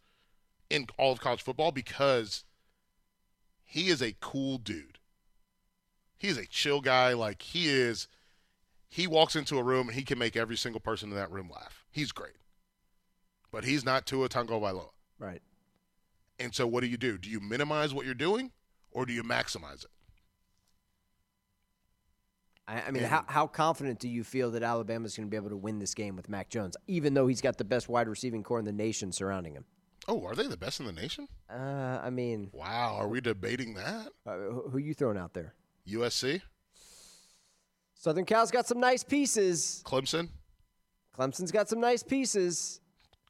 in all of college football because he is a cool dude. He's a chill guy. Like he is, he walks into a room and he can make every single person in that room laugh. He's great. But he's not Tua Tagovailoa. right. And so what do you do? Do you minimize what you're doing or do you maximize it? I, I mean, how, how confident do you feel that Alabama's going to be able to win this game with Mac Jones, even though he's got the best wide receiving core in the nation surrounding him? Oh, are they the best in the nation? Uh, I mean, Wow, are we debating that? uh, who, who you throwing out there? USC, Southern Cal's got some nice pieces. Clemson, Clemson's got some nice pieces.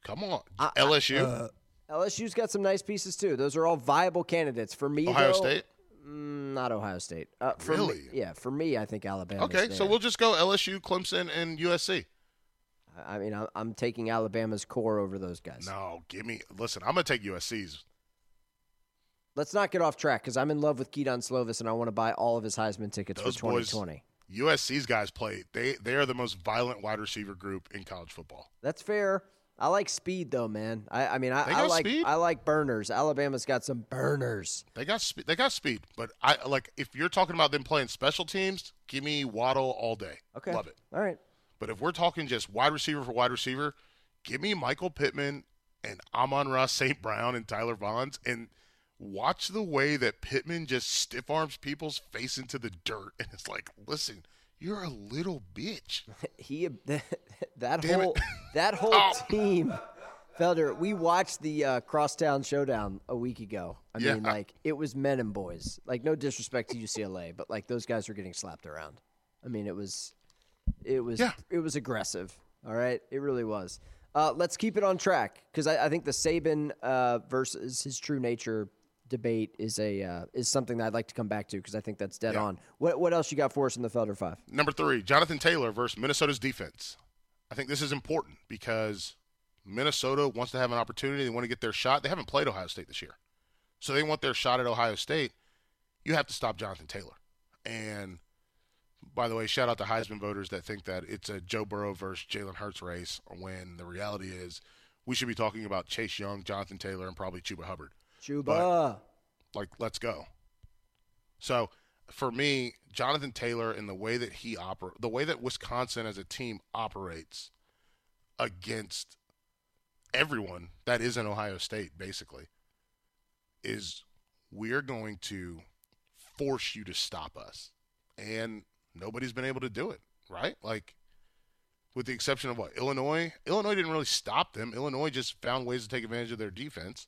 come on, I- LSU, Uh, LSU's got some nice pieces too. Those are all viable candidates for me. Ohio though, State. mm, not Ohio State. Uh, for Really? Me, yeah, for me, I think Alabama. Okay, so we'll just go LSU, Clemson, and USC. I mean, I'm, I'm taking Alabama's core over those guys. No, give me. Listen, I'm gonna take USC's. Let's not get off track because I'm in love with Kedon Slovis and I want to buy all of his Heisman tickets Those for boys, 2020. USC's guys play. They they are the most violent wide receiver group in college football. That's fair. I like speed though, man. I, I mean, I, I like speed? I like burners. Alabama's got some burners. They got speed. they got speed, but I like if you're talking about them playing special teams, give me Waddle all day. Okay, love it. All right. But if we're talking just wide receiver for wide receiver, give me Michael Pittman and Amon-Ra St. Brown and Tyler Vaughns and watch the way that Pittman just stiff arms people's face into the dirt. And it's like, listen, you're a little bitch. he that it. whole that whole Oh. team Felder, we watched the uh, Crosstown Showdown a week ago. I Yeah. mean, like it was men and boys. Like no disrespect to UCLA, but like those guys were getting slapped around. I mean, it was, it was, Yeah. it was aggressive. All right, it really was. Uh, let's keep it on track because I, I think the Saban uh, versus his true nature debate is a uh, is something that I'd like to come back to because I think that's dead Yeah. on. What what else you got for us in the Felder Five? Number three, Jonathan Taylor versus Minnesota's defense. I think this is important because Minnesota wants to have an opportunity. They want to get their shot. They haven't played Ohio State this year. So they want their shot at Ohio State. You have to stop Jonathan Taylor. And by the way, shout out to Heisman voters that think that it's a Joe Burrow versus Jalen Hurts race when the reality is we should be talking about Chase Young, Jonathan Taylor, and probably Chuba Hubbard. Chuba. like let's go. So for me, Jonathan Taylor and the way that he oper- the way that Wisconsin as a team operates against everyone that is in Ohio State basically is we're going to force you to stop us. And nobody's been able to do it, right? Like with the exception of what? Illinois? Illinois didn't really stop them. Illinois just found ways to take advantage of their defense.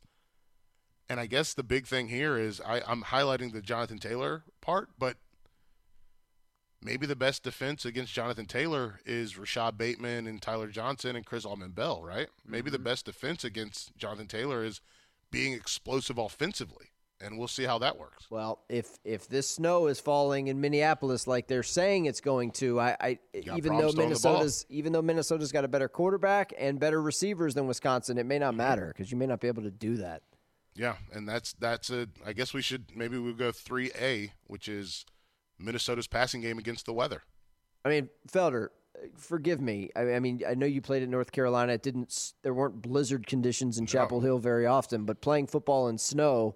And I guess the big thing here is I, I'm highlighting the Jonathan Taylor part, but maybe the best defense against Jonathan Taylor is Rashod Bateman and Tyler Johnson and Chris Autman-Bell, right? Maybe the mm-hmm. best defense against Jonathan Taylor is being explosive offensively. And we'll see how that works. Well, if if this snow is falling in Minneapolis like they're saying it's going to, I, I even though problems throwing the ball. Minnesota's even though Minnesota's got a better quarterback and better receivers than Wisconsin, it may not matter because you may not be able to do that. Yeah, and that's that's a. I guess we should maybe we'll go three A, which is Minnesota's passing game against the weather. I mean, Felder, forgive me. I, I mean, I know you played in North Carolina. It didn't. There weren't blizzard conditions in Chapel Hill very often, but playing football in snow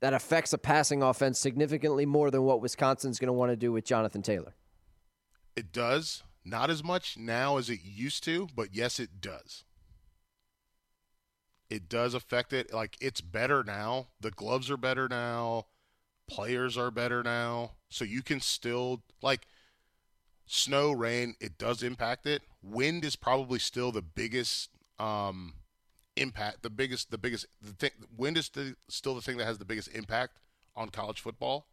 that affects a passing offense significantly more than what Wisconsin's going to want to do with Jonathan Taylor. It does not as much now as it used to, but yes, it does. It does affect it. Like it's better now. The gloves are better now. Players are better now. So you can still like snow, rain. It does impact it. Wind is probably still the biggest um, impact. The biggest, the biggest. The thing. Wind is the, still the thing that has the biggest impact on college football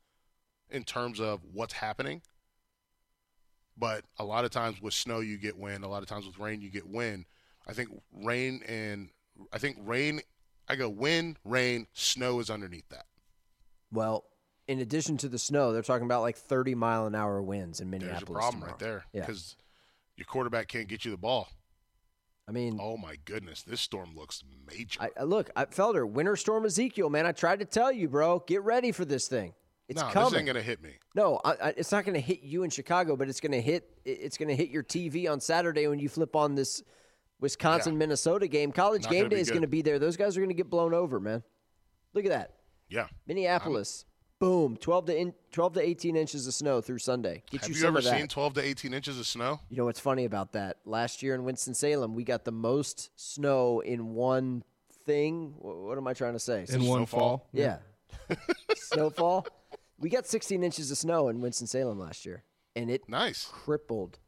in terms of what's happening. But a lot of times with snow you get wind. A lot of times with rain you get wind. I think rain and I think rain. I go wind, rain, snow is underneath that. Well, in addition to the snow, they're talking about like 30 mile an hour winds in Minneapolis. There's a problem tomorrow. right there Yeah. because your quarterback can't get you the ball. I mean, Oh my goodness, this storm looks major. I, I look, I, Felder, winter storm Ezekiel, man. I tried to tell you, bro. Get ready for this thing. It's no, coming. this ain't gonna hit me. No, I, it's not going to hit you in Chicago, but it's going to hit. It's going to hit your TV on Saturday when you flip on this Wisconsin Minnesota game. College Not game day is going to be there. Those guys are going to get blown over, man. Look at that, Yeah. Minneapolis. boom, twelve to in, twelve to eighteen inches of snow through Sunday. Get Have you, you, ever that. seen 12 to 18 inches of snow? You know what's funny about that? Last year in Winston Salem, we got the most snow in one thing. Wh- What am I trying to say? In one fall. Yeah. Snowfall. We got 16 inches of snow in Winston Salem last year, and it nice crippled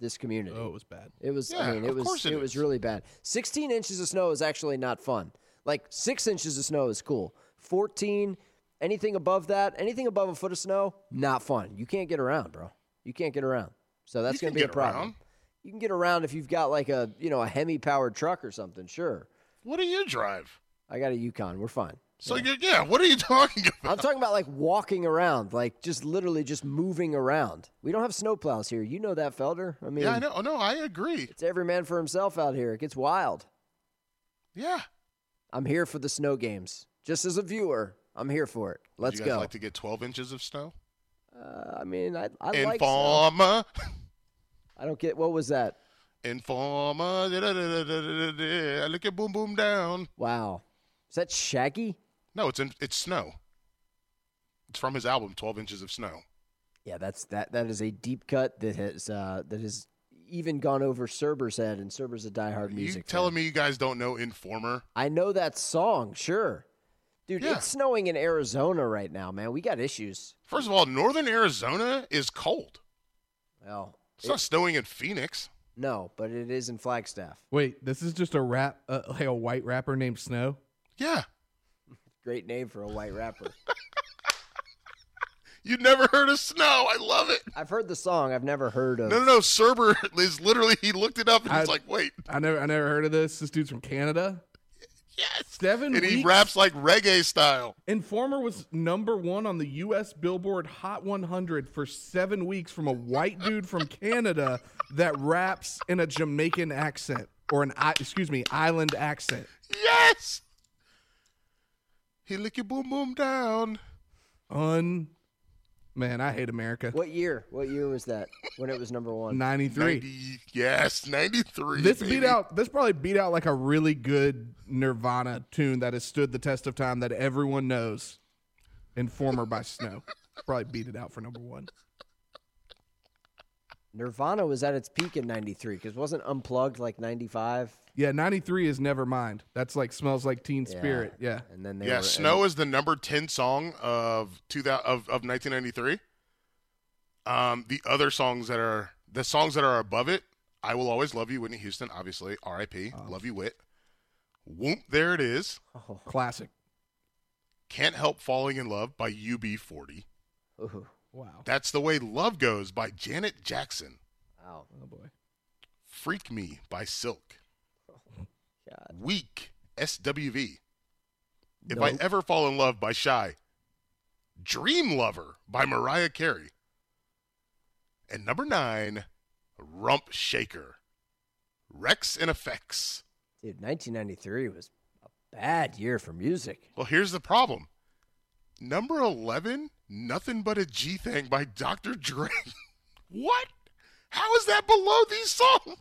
this community. Oh, it was bad. It was. Yeah, I mean, it of was. course it was really bad. 16 inches of snow is actually not fun. Like six inches of snow is cool. 14, anything above that, anything above a foot of snow, not fun. You can't get around, bro. You can't get around. So that's You going to be a problem. around. You can get around if you've got like a you know a Hemi powered truck or something. Sure. What do you drive? I got a Yukon. We're fine. So yeah, yeah what are you talking about? I'm talking about like walking around, like just literally just moving around. We don't have snowplows here. You know that, Felder. I mean, yeah, I know. Oh, no, I agree. it's every man for himself out here. It gets wild. Yeah. I'm here for the snow games. Just as a viewer, I'm here for it. Would Let's you guys go. like to get 12 inches of snow? uh, I mean, I, I like snow. Informer. I don't get what was that? Informer. da-da-da-da-da-da-da. Look at boom boom down. Wow, is that Shaggy? No, it's in, it's snow. It's from his album 12 Inches of Snow. Yeah, that's that. That is a deep cut that has uh, that has even gone over Cerber's head, and Cerber's a diehard You music. telling fan. me you guys don't know Informer? I know that song, sure, dude. Yeah. It's snowing in Arizona right now, man. We got issues. First of all, northern Arizona is cold. Well, It's not snowing in Phoenix. no, but it is in Flagstaff. Wait, this is just a rap, uh, like a white rapper named Snow. Yeah. Great name for a white rapper. You never heard of Snow? I love it. I've heard the song. I've never heard of. No, no, no. Serber is literally he looked it up and I- he's like, wait, I never, I never heard of this. This dude's from Canada. yes. Seven And he raps like reggae style. Informer was number one on the U.S. Billboard Hot 100 for seven weeks from a white dude from Canada that raps in a Jamaican accent or an excuse me island accent. Yes. He lick your boom boom down. Un, man, I hate America. What year? What year was that when it was number one? Ninety three. 90, yes, 93. This baby. beat out. This probably beat out like a really good Nirvana tune that has stood the test of time that everyone knows. Informer by Snow. Probably beat it out for number one. Nirvana was at its peak in '93 because wasn't Unplugged like '95? Yeah, ninety three is never mind. That's like smells like Teen Yeah. Spirit. Yeah. And then they Yeah, were, Snow is the number 10 song of 2000 of, of 1993. Um, the other songs that are the songs that are above it, I will always love you, Whitney Houston, obviously, R.I.P. Oh. Love you, Wit. Whoop, there it is. Classic. Can't help falling in love by UB40. Ooh, Wow. That's the way love goes by Janet Jackson. wow. Oh boy. Freak Me by Silk. God. Weak SWV. If I ever fall in love by Shai. Dream Lover by Mariah Carey. And number nine, Rump Shaker. Rex and Effects. Dude, 1993 was a bad year for music. Well, here's the problem. Number 11, Nothing But a G Thing by Dr. Dre. what? How is that below these songs?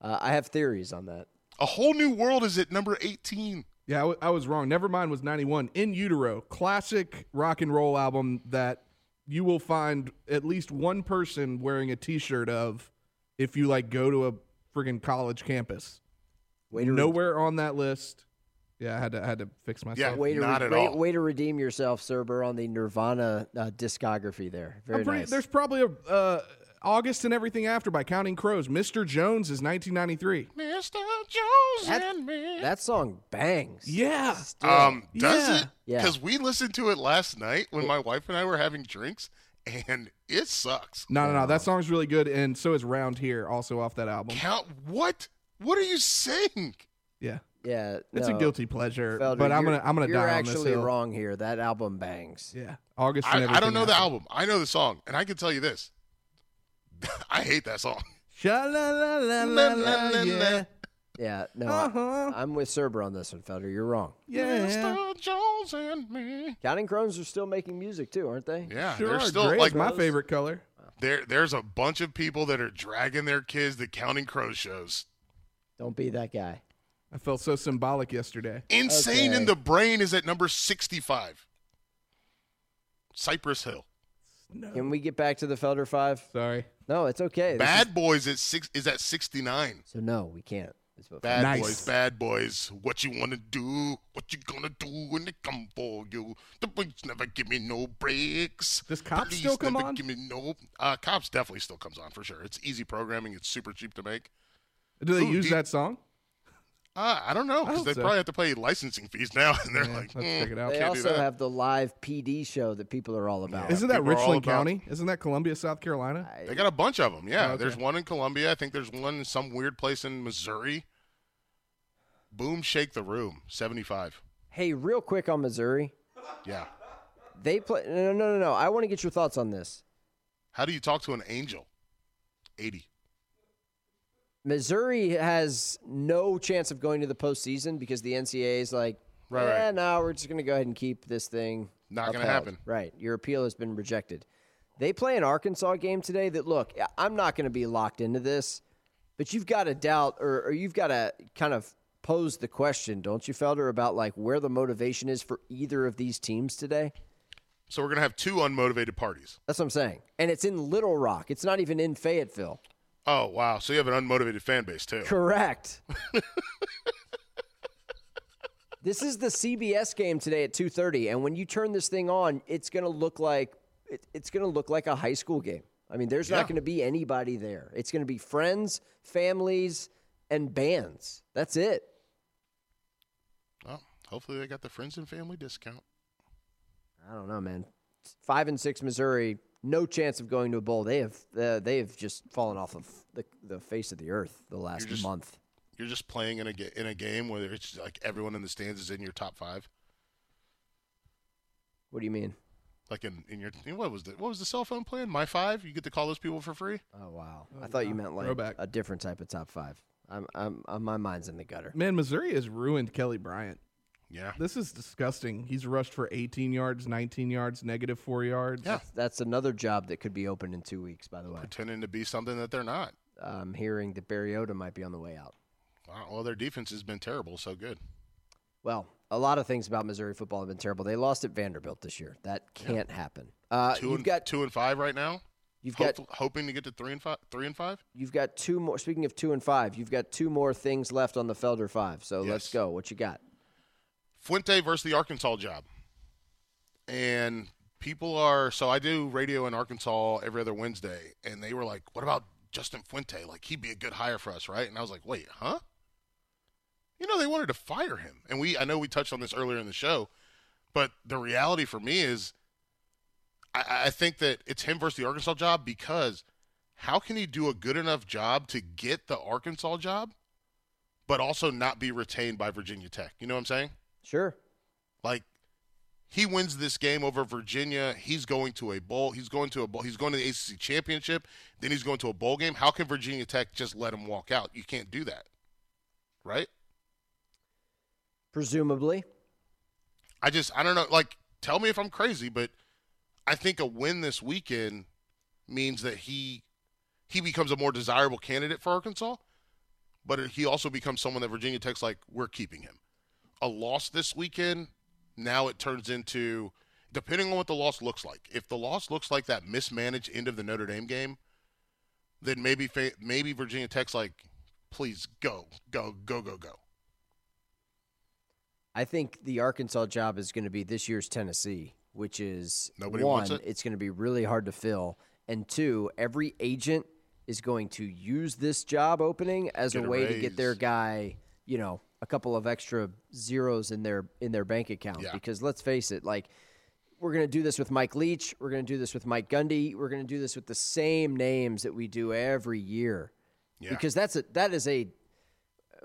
Uh, I have theories on that. A Whole New World is at number 18. Yeah, I, w- I was wrong. Nevermind was 91. In Utero, classic rock and roll album that you will find at least one person wearing a t-shirt of if you like go to a friggin' college campus. Way to Nowhere on that list. Yeah, I had to I had to fix myself. way to Not at way, all. way to redeem yourself, Cerber, on the Nirvana uh, discography there. Very pretty- nice. There's probably a uh, August and everything after by Counting Crows. Mr. Jones is 1993. Mr. Jones That- and me. That song bangs. Yeah. Still. Um, does Yeah. it? Yeah. Because we listened to it last night when my wife and I were having drinks, and it sucks. No, no, no. That song's really good, and so is Round Here, also off that album. Count what? What are you saying? Yeah, yeah, it's no. a guilty pleasure, Felder, but I'm gonna I'm gonna You're die on this You're actually wrong here. That album bangs. Yeah, August. I, I don't know the album. I know the song, and I can tell you this: I hate that song. Yeah. Yeah, no, Uh-huh. I, am with Cerber on this one, Felder. You're wrong. Yeah. Mr. Jones and me. Counting Crows are still making music too, aren't they? Yeah, Sure, there's still gray like my favorite color. there. There's a bunch of people that are dragging their kids to Counting Crows shows. Don't be that guy. I felt so symbolic yesterday. Insane in the Brain is at number 65. Cypress Hill. Can we get back to the Felder Five? Sorry. No, it's okay. This Bad is- Boys at six is at 69. so no, we can't. It's what- Bad Nice. boys, bad boys. What you wanna do? What you gonna do when they come for you? The police never give me no breaks. Does Cops Police still come never on? Give me no. Uh, Cops definitely still comes on for sure. It's easy programming. It's super cheap to make. Do they Ooh, use do you- that song? Uh, I don't know because they so. probably have to pay licensing fees now, and they're Yeah, like, let's "Hmm, check it out. They also have the live PD show that people are all about. Isn't that people are Richland about- County? Isn't that Columbia, South Carolina? They got a bunch of them. Yeah, Oh, okay. there's one in Columbia. I think there's one in some weird place in Missouri. Boom, shake the room. 75. Hey, real quick on Missouri, Yeah. they play. No, no, no, no. I want to get your thoughts on this. How do you talk to an angel? 80. Missouri has no chance of going to the postseason because the NCAA is like, Right, yeah, right. Eh, no, we're just going to go ahead and keep this thing. Not gonna happen. Right. Your appeal has been rejected. They play an Arkansas game today that, look, I'm not going to be locked into this, but you've got to doubt or, or you've got to kind of pose the question, don't you, Felder, about like where the motivation is for either of these teams today? So we're going to have two unmotivated parties. That's what I'm saying. And it's in Little Rock. It's not even in Fayetteville. Oh, wow. So you have an unmotivated fan base, too. Correct. this is the CBS game today at 2:30 and when you turn this thing on, it's going to look like it, it's going to look like a high school game. I mean, there's Yeah. not going to be anybody there. It's going to be friends, families, and bands. That's it. Well, hopefully they got the friends and family discount. I don't know, man. five and six Missouri, no chance of going to a bowl. They have uh, they have just fallen off of the, the face of the earth the last just- month. You're just playing in a ga- in a game where it's like everyone in the stands is in your top five. What do you mean? Like in, in your what was the what was the cell phone plan? My five. You get to call those people for free. Oh wow! I thought you meant like Throwback. a different type of top five. I'm, I'm, I'm my mind's in the gutter. Man, Missouri has ruined Kelly Bryant. Yeah. This is disgusting. He's rushed for 18 yards, 19 yards, negative four yards. Yeah. That's another job that could be open in two weeks. By the way, Pretending to be something that they're not. I'm hearing that Barry Odom might be on the way out. Wow, Well, their defense has been terrible. So good. Well, a lot of things about Missouri football have been terrible. They lost at Vanderbilt this year. That can't happen. Uh, two you've and got two and five right now. You've Hope- got hoping to get to three and five. Three and five. you've got two more. Speaking of two and five, you've got two more things left on the Felder five. So let's go. What you got? Fuente versus the Arkansas job. And people are so I do radio in Arkansas every other Wednesday, and they were like, "What about Justin Fuente? Like he'd be a good hire for us, right?" And I was like, "Wait, huh?" You know, they wanted to fire him, and we I know we touched on this earlier in the show, but the reality for me is, I, I think that it's him versus the Arkansas job because how can he do a good enough job to get the Arkansas job, but also not be retained by Virginia Tech? You know what I'm saying? Sure. Like he wins this game over Virginia, he's going to a bowl. He's going to a bowl. He's going to the ACC championship. Then he's going to a bowl game. How can Virginia Tech just let him walk out? You can't do that, right? Presumably, I just I don't know. Like, tell me if I'm crazy, but I think a win this weekend means that he he becomes a more desirable candidate for Arkansas, but he also becomes someone that Virginia Tech's like we're keeping him. A loss this weekend, now it turns into depending on what the loss looks like. If the loss looks like that mismanaged end of the Notre Dame game, then maybe maybe Virginia Tech's like, please go, go, go, go, go. I think the Arkansas job is going to be this year's Tennessee, which is Nobody one, wants it. it's going to be really hard to fill, and two, every agent is going to use this job opening as Get a a way to get their guy, you know, a couple of extra zeros in their in their bank account. Yeah. Because let's face it, like we're going to do this with Mike Leach, we're going to do this with Mike Gundy, we're going to do this with the same names that we do every year. Yeah. Because that's a that is a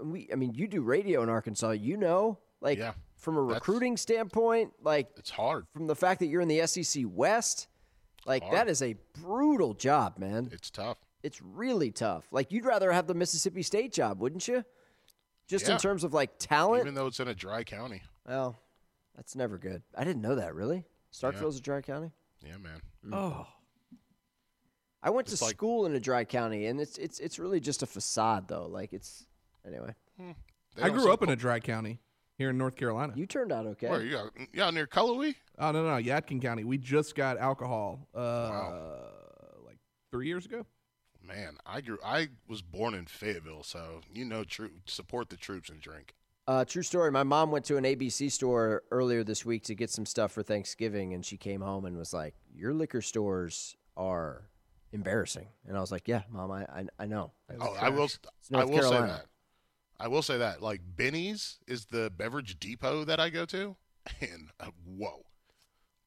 we I mean you do radio in Arkansas, you know, like Yeah. from a That's- recruiting standpoint, like It's hard. from the fact that you're in the SEC West, like Hard. that is a brutal job, man. It's tough. It's really tough. Like you'd rather have the Mississippi State job, wouldn't you? Just Yeah. in terms of like talent. Even though it's in a dry county. well, that's never good. I didn't know that really. Starkville's a dry county. Yeah, man. Mm. Oh, I went It's to like- school in a dry county, and it's it's it's really just a facade though. Like it's anyway. Hmm. I grew sell up in a dry county here in North Carolina. You turned out okay. Where you out? You out near Cullowhee? Oh no, no, Yadkin County. We just got alcohol uh, like three years ago. Man, I grew. I was born in Fayetteville, so you know, troop support the troops and drink. Uh, true story. My mom went to an ABC store earlier this week to get some stuff for Thanksgiving, and she came home and was like, "Your liquor stores are embarrassing." And I was like, "Yeah, mom, I I, I know." Oh, I will. I will say that. I will say that. Like Benny's is the beverage depot that I go to, and uh, whoa,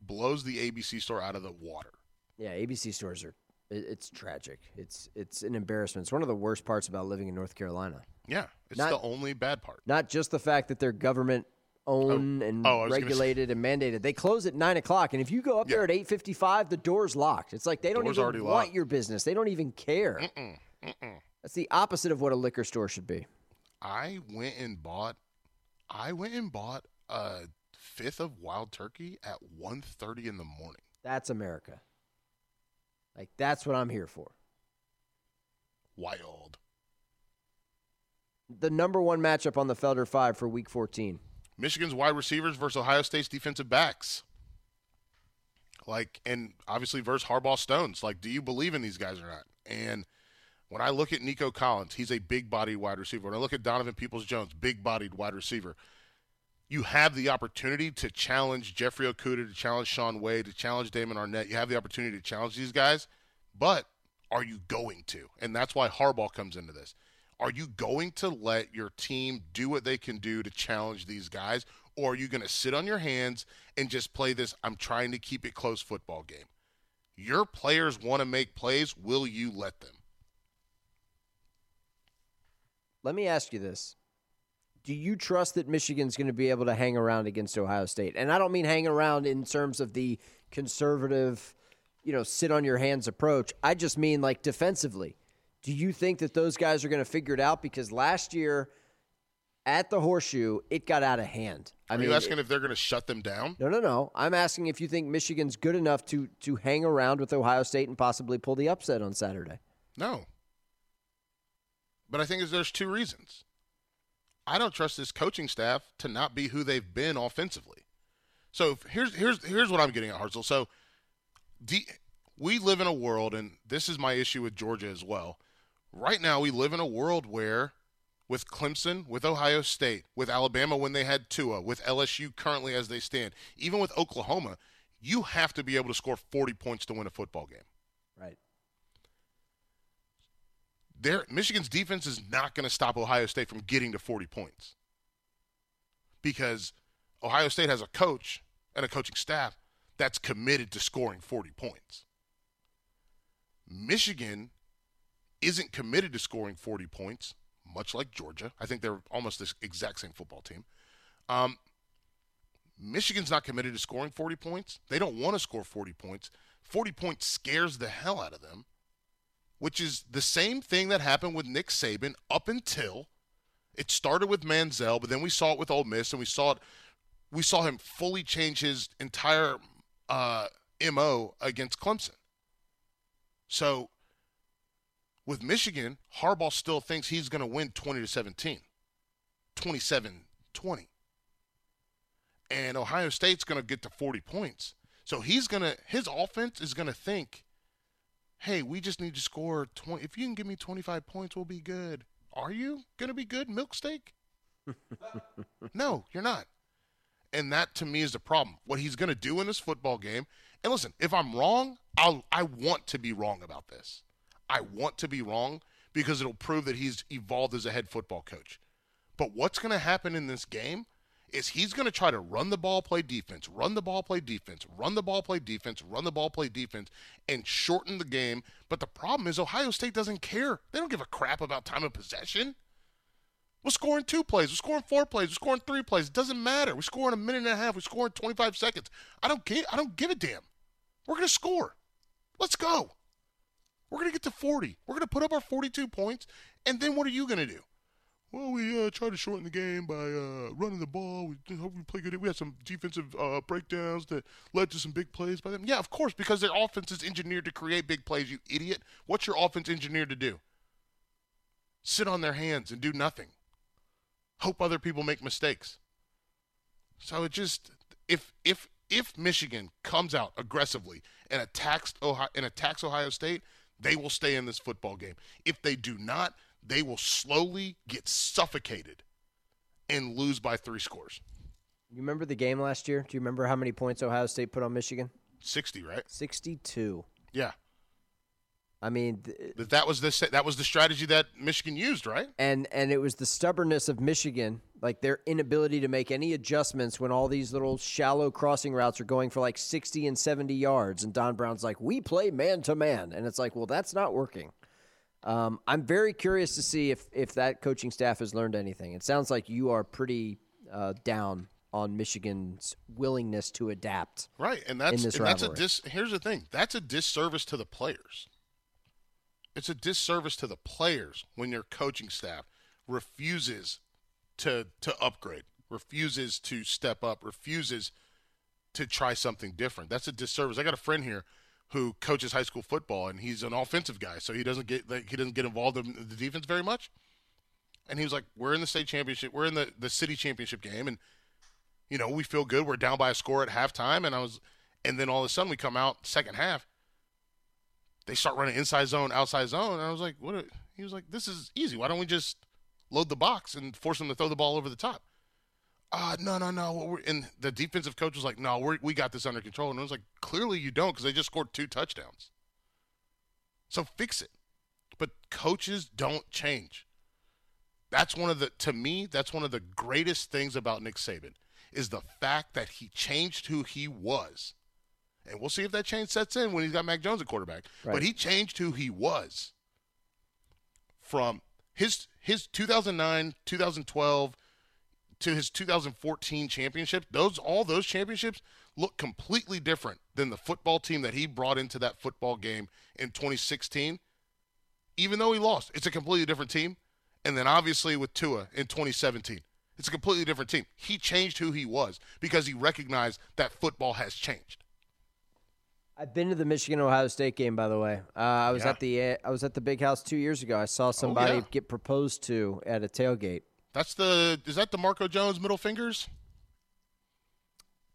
blows the ABC store out of the water. Yeah, ABC stores are. It, it's tragic. It's it's an embarrassment. It's one of the worst parts about living in North Carolina. Yeah, it's Not- the only bad part. Not just the fact that they're government owned oh. and oh, was gonna regulated and mandated. They close at nine o'clock, and if you go up there at eight fifty-five, the door's locked. It's like they don't Door's even want locked. your business. They don't even care. That's the opposite of what a liquor store should be. I went and bought. I went and bought a fifth of wild turkey at 1.30 in the morning. That's America. Like that's what I'm here for. Wild. The number one matchup on the Felder Five for Week 14. Michigan's wide receivers versus Ohio State's defensive backs. Like, and obviously versus Harbaugh Stones. Like, do you believe in these guys or not? And when I look at Nico Collins, he's a big bodied wide receiver. When I look at Donovan Peoples Jones, big bodied wide receiver, you have the opportunity to challenge Jeffrey Okudah, to challenge Shaun Wade, to challenge Damon Arnette. You have the opportunity to challenge these guys, but are you going to? And that's why Harbaugh comes into this. Are you going to let your team do what they can do to challenge these guys, or are you going to sit on your hands and just play this I'm trying to keep it close football game? Your players want to make plays. Will you let them? Let me ask you this. Do you trust that Michigan's going to be able to hang around against Ohio State? And I don't mean hang around in terms of the conservative, you know, sit on your hands approach. I just mean like defensively. Do you think that those guys are going to figure it out? Because last year at the horseshoe, it got out of hand. I are mean, you asking it, if they're going to shut them down? No, no, no. I'm asking if you think Michigan's good enough to to hang around with Ohio State and possibly pull the upset on Saturday. No. But I think there's two reasons. I don't trust this coaching staff to not be who they've been offensively. So here's here's here's what I'm getting at, Hartzell. So we live in a world, and this is my issue with Georgia as well. Right now, we live in a world where with Clemson, with Ohio State, with Alabama when they had Tua, with LSU currently as they stand, even with Oklahoma, you have to be able to score 40 points to win a football game. Right. There, Michigan's defense is not going to stop Ohio State from getting to 40 points because Ohio State has a coach and a coaching staff that's committed to scoring 40 points. Michigan isn't committed to scoring 40 points much like Georgia. I think they're almost the exact same football team. Um, Michigan's not committed to scoring 40 points. They don't want to score 40 points. 40 points scares the hell out of them, which is the same thing that happened with Nick Saban up until it started with Manziel, but then we saw it with Ole Miss, and we saw it. We saw him fully change his entire uh, mo against Clemson. So with Michigan, Harbaugh still thinks he's going to win 20 to 17, 27 20. And Ohio State's going to get to 40 points. So he's going to, his offense is going to think, hey, we just need to score 20. If you can give me 25 points, we'll be good. Are you going to be good, milk steak? no, you're not. And that to me is the problem. What he's going to do in this football game. And listen, if I'm wrong, I'll, I want to be wrong about this. I want to be wrong because it'll prove that he's evolved as a head football coach. But what's going to happen in this game is he's going to try to run the ball, play defense, run the ball, play defense, run the ball, play defense, run the ball, play defense, and shorten the game. But the problem is Ohio State doesn't care. They don't give a crap about time of possession. We're scoring two plays. We're scoring four plays. We're scoring three plays. It doesn't matter. We're scoring a minute and a half. We're scoring 25 seconds. I don't get. I don't give a damn. We're going to score. Let's go. We're going to get to 40. We're going to put up our 42 points, and then what are you going to do? Well, we uh, tried to shorten the game by uh, running the ball. We hope we play good. We had some defensive uh, breakdowns that led to some big plays by them. Yeah, of course, because their offense is engineered to create big plays. You idiot! What's your offense engineered to do? Sit on their hands and do nothing. Hope other people make mistakes. So it just if if if Michigan comes out aggressively and attacks Ohio and attacks Ohio State, they will stay in this football game. If they do not, they will slowly get suffocated and lose by three scores. You remember the game last year? Do you remember how many points Ohio State put on Michigan? 60, right? 62. Yeah. I mean, th- that was the that was the strategy that Michigan used, right? And and it was the stubbornness of Michigan, like their inability to make any adjustments when all these little shallow crossing routes are going for like 60 and 70 yards and Don Brown's like, "We play man to man." And it's like, "Well, that's not working." Um, I'm very curious to see if if that coaching staff has learned anything. It sounds like you are pretty uh, down on Michigan's willingness to adapt. Right, and that's and that's a dis. Here's the thing: that's a disservice to the players. It's a disservice to the players when your coaching staff refuses to to upgrade, refuses to step up, refuses to try something different. That's a disservice. I got a friend here who coaches high school football, and he's an offensive guy, so he doesn't get he doesn't get involved in the defense very much. And he was like, "We're in the state championship. We're in the the city championship game, and you know we feel good. We're down by a score at halftime, and I was, and then all of a sudden we come out second half, they start running inside zone, outside zone. And I was like, what? Are, he was like, this is easy. Why don't we just load the box and force them to throw the ball over the top? Uh, no, no, no. And the defensive coach was like, no, we we got this under control. And I was like, clearly you don't because they just scored two touchdowns. So fix it. But coaches don't change. That's one of the, to me, that's one of the greatest things about Nick Saban is the fact that he changed who he was. And we'll see if that change sets in when he's got Mac Jones at quarterback. Right. But he changed who he was from his his 2009, 2012 to his 2014 championship. Those all those championships look completely different than the football team that he brought into that football game in 2016. Even though he lost, it's a completely different team. And then obviously with Tua in 2017, it's a completely different team. He changed who he was because he recognized that football has changed. I've been to the Michigan Ohio State game, by the way. Uh, I was Yeah. at the I was at the Big House two years ago. I saw somebody yeah. get proposed to at a tailgate. That's the is that the Marco Jones middle fingers?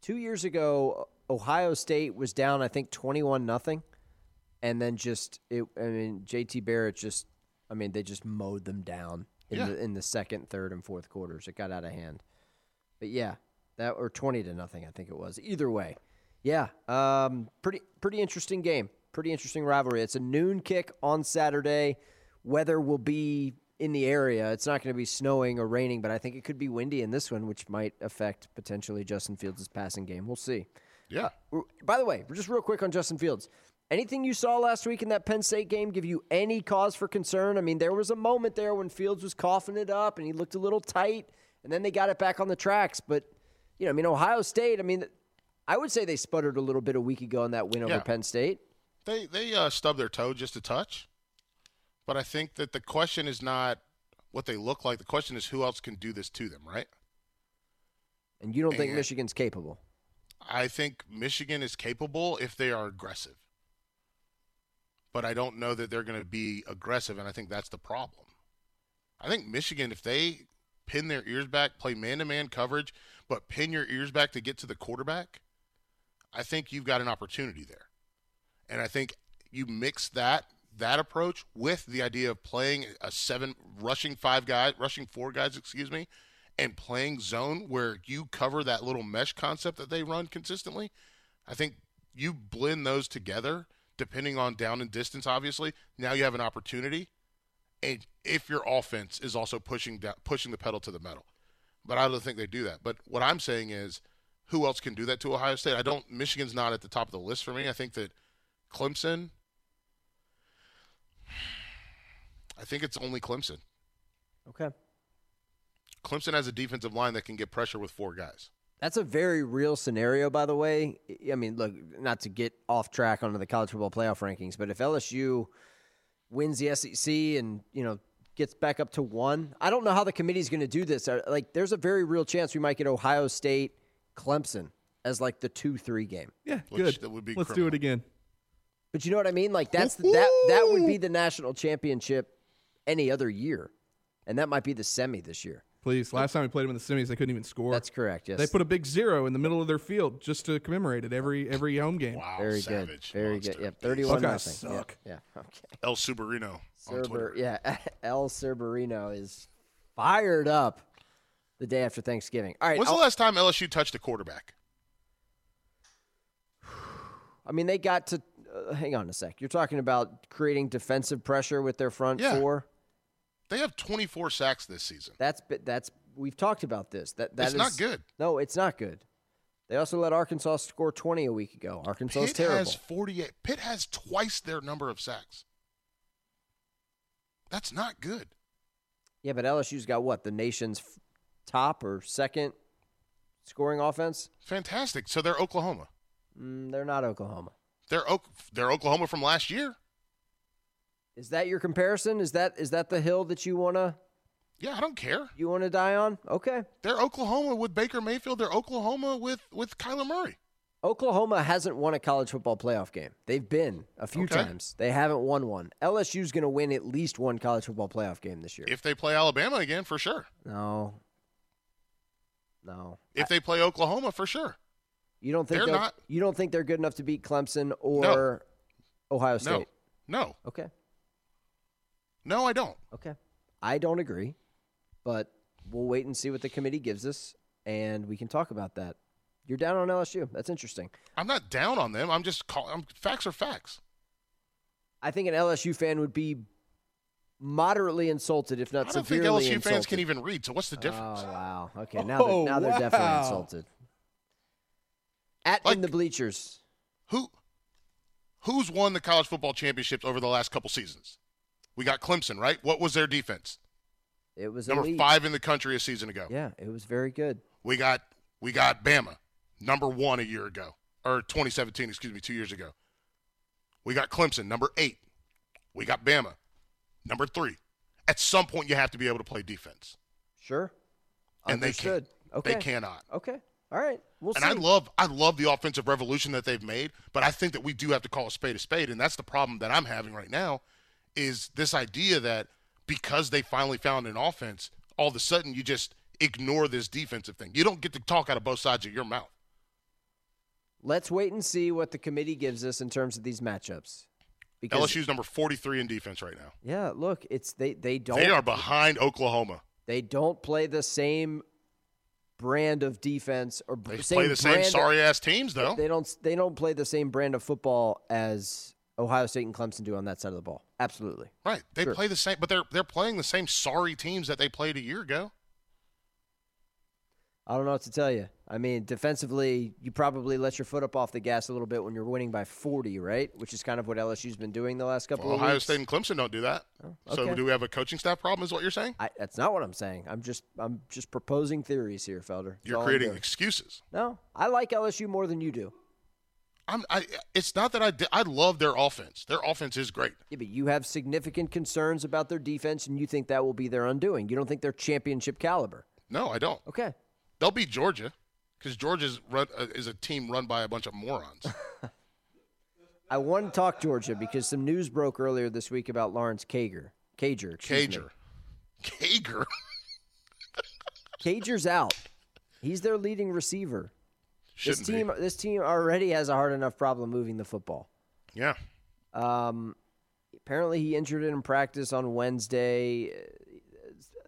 Two years ago, Ohio State was down, I think, twenty-one nothing, and then just it. I mean, JT Barrett just, I mean, they just mowed them down in Yeah. the in the second, third, and fourth quarters. It got out of hand. But yeah, that or twenty to nothing, I think it was. Either way, yeah, um, pretty pretty interesting game. Pretty interesting rivalry. It's a noon kick on Saturday. Weather will be in the area. It's not going to be snowing or raining, but I think it could be windy in this one, which might affect potentially Justin Fields' passing game. We'll see. Yeah. By the way, just real quick on Justin Fields. Anything you saw last week in that Penn State game give you any cause for concern? I mean, there was a moment there when Fields was coughing it up and he looked a little tight, and then they got it back on the tracks. But, you know, I mean, Ohio State, I mean, I would say they sputtered a little bit a week ago in that win over Penn State. They they uh, stubbed their toe just a touch, but I think that the question is not what they look like. The question is who else can do this to them, right? And you don't think Michigan's capable? I think Michigan is capable if they are aggressive, but I don't know that they're going to be aggressive, and I think that's the problem. I think Michigan, if they pin their ears back, play man-to-man coverage, but pin your ears back to get to the quarterback, I think you've got an opportunity there. And I think you mix that that approach with the idea of playing a seven rushing five guys, rushing four guys, excuse me, and playing zone where you cover that little mesh concept that they run consistently. I think you blend those together depending on down and distance obviously. Now you have an opportunity and if your offense is also pushing down, pushing the pedal to the metal. But I don't think they do that. But what I'm saying is who else can do that to Ohio State? I don't Michigan's not at the top of the list for me. I think that Clemson I think it's only Clemson. Okay. Clemson has a defensive line that can get pressure with four guys. That's a very real scenario, by the way. I mean, look, not to get off track onto the college football playoff rankings, but if LSU wins the SEC and you know gets back up to one, I don't know how the committee's going to do this. Uh, Like, there's a very real chance we might get Ohio State, Clemson as like the two-three game. Yeah, Which good. that would be Let's do it again. But you know what I mean? Like that's the, that that would be the national championship any other year, and that might be the semi this year. Please. Last time we played them in the semis, they couldn't even score. That's correct. Yes, They put a big zero in the middle of their field just to commemorate it every every home game. Wow, very savage good, very monster. good. Yep, thirty-one Buckeyes nothing. suck. Yeah, yeah. Okay. El Subarino on Cerber, yeah, El Cerberino is fired up the day after Thanksgiving. All right, When's the I'll- last time LSU touched a quarterback? I mean they got to. Uh, hang on a sec. You're talking about creating defensive pressure with their front Yeah. four. They have 24 sacks this season. That's that's we've talked about this. That that It's not good. No, it's not good. They also let Arkansas score 20 a week ago. Arkansas is Pitt terrible. has 48. Pitt has twice their number of sacks. That's not good. Yeah, but LSU's got what the nation's f- top or second scoring offense. Fantastic. So they're Oklahoma. Mm, they're not Oklahoma. They're Oak, they're Oklahoma from last year. Is that your comparison? Is that is that the hill that you wanna Yeah, I don't care. you wanna die on? Okay. They're Oklahoma with Baker Mayfield. They're Oklahoma with with Kyler Murray. Oklahoma hasn't won a college football playoff game. They've been a few Okay. times. They haven't won one. LSU's going to win at least one college football playoff game this year. If they play Alabama again, for sure. no. No. If they play Oklahoma, for sure. You don't think They're not- you don't think they're good enough to beat Clemson or Ohio State? No, no, Okay. no. I don't. Okay. I don't agree, but we'll wait and see what the committee gives us, and we can talk about that. You're down on LSU. That's interesting. I'm not down on them. I'm just call, I'm, facts are facts. I think an LSU fan would be moderately insulted, if not I don't think LSU insulted. fans can even read. So what's the oh, difference? Oh wow. Okay, now Oh, they're, now they're oh, definitely insulted. At Like- in the bleachers. Who who's won the college football championships over the last couple seasons? We got Clemson, right? What was their defense? It was Number elite. five in the country a season ago. Yeah, it was very good. We got we got Bama, number one a year ago, or 2017, excuse me, two years ago. We got Clemson, number eight. We got Bama, number three. At some point, you have to be able to play defense, Sure. and they Understood. can't. Okay. They cannot. Okay. All right. We'll And see. I love I love the offensive revolution that they've made, but I think that we do have to call a spade a spade, and that's the problem that I'm having right now is this idea that because they finally found an offense, all of a sudden you just ignore this defensive thing. You don't get to talk out of both sides of your mouth. Let's wait and see what the committee gives us in terms of these matchups. Because LSU's number 43 in defense right now. yeah, look, it's they they don't They are behind Oklahoma. they don't play the same brand of defense or They same play the same sorry ass teams though. They don't they don't play the same brand of football as Ohio State and Clemson do on that side of the ball. Absolutely. Right. They Sure. play the same, but they're they're playing the same sorry teams that they played a year ago. I don't know what to tell you. I mean, defensively, you probably let your foot up off the gas a little bit when you're winning by 40, right? Which is kind of what LSU's been doing the last couple Well, of Ohio weeks. State and Clemson don't do that. Oh, so okay. do we have a coaching staff problem? Is what you're saying? I, that's not what I'm saying. I'm just I'm just proposing theories here, Felder. That's You're creating excuses. No, I like LSU more than you do. I'm. I. It's not that I. di- I love their offense. Their offense is great. Yeah, but you have significant concerns about their defense, and you think that will be their undoing. You don't think they're championship caliber. No, I don't. Okay. They'll beat Georgia because Georgia's run uh, is a team run by a bunch of morons. I want to talk Georgia because some news broke earlier this week about Lawrence Cager. Cager. excuse me. Cager. Cager. Cager's out. He's their leading receiver. Shouldn't this team, this team already has a hard enough problem moving the football. Yeah. Um, apparently, he injured it in practice on Wednesday.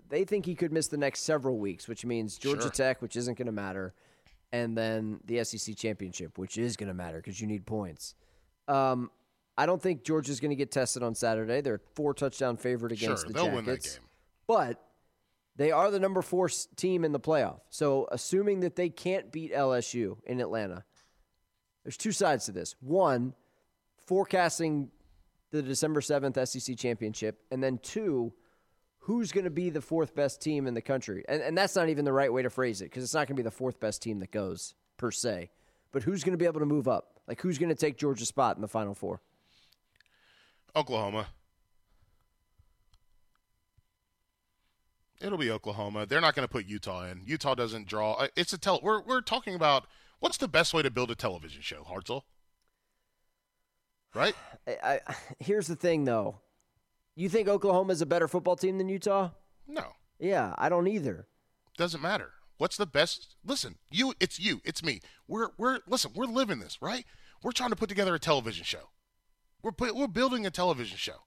They think he could miss the next several weeks, which means Georgia Sure. Tech, which isn't going to matter, and then the SEC championship, which is going to matter because you need points. Um, I don't think Georgia's going to get tested on Saturday. They're four touchdown favorite against Sure, the they'll Jackets, win that game. but they are the number four team in the playoff. So, assuming that they can't beat LSU in Atlanta, there's two sides to this. One, forecasting the December 7th SEC championship, and then two, who's going to be the fourth best team in the country? And, and that's not even the right way to phrase it because it's not going to be the fourth best team that goes per se, but who's going to be able to move up? Like, who's going to take Georgia's spot in the Final Four? Oklahoma. It'll be Oklahoma. They're not going to put Utah in. Utah doesn't draw. uh, It's a tell. We're we're talking about what's the best way to build a television show, Hartzell. Right? I, I, here's the thing, though. You think Oklahoma is a better football team than Utah? No, Yeah, I don't either. doesn't matter. What's the best? Listen, you. It's you. It's me. We're we're listen. We're living this, right? We're trying to put together a television show. We're put, we're building a television show.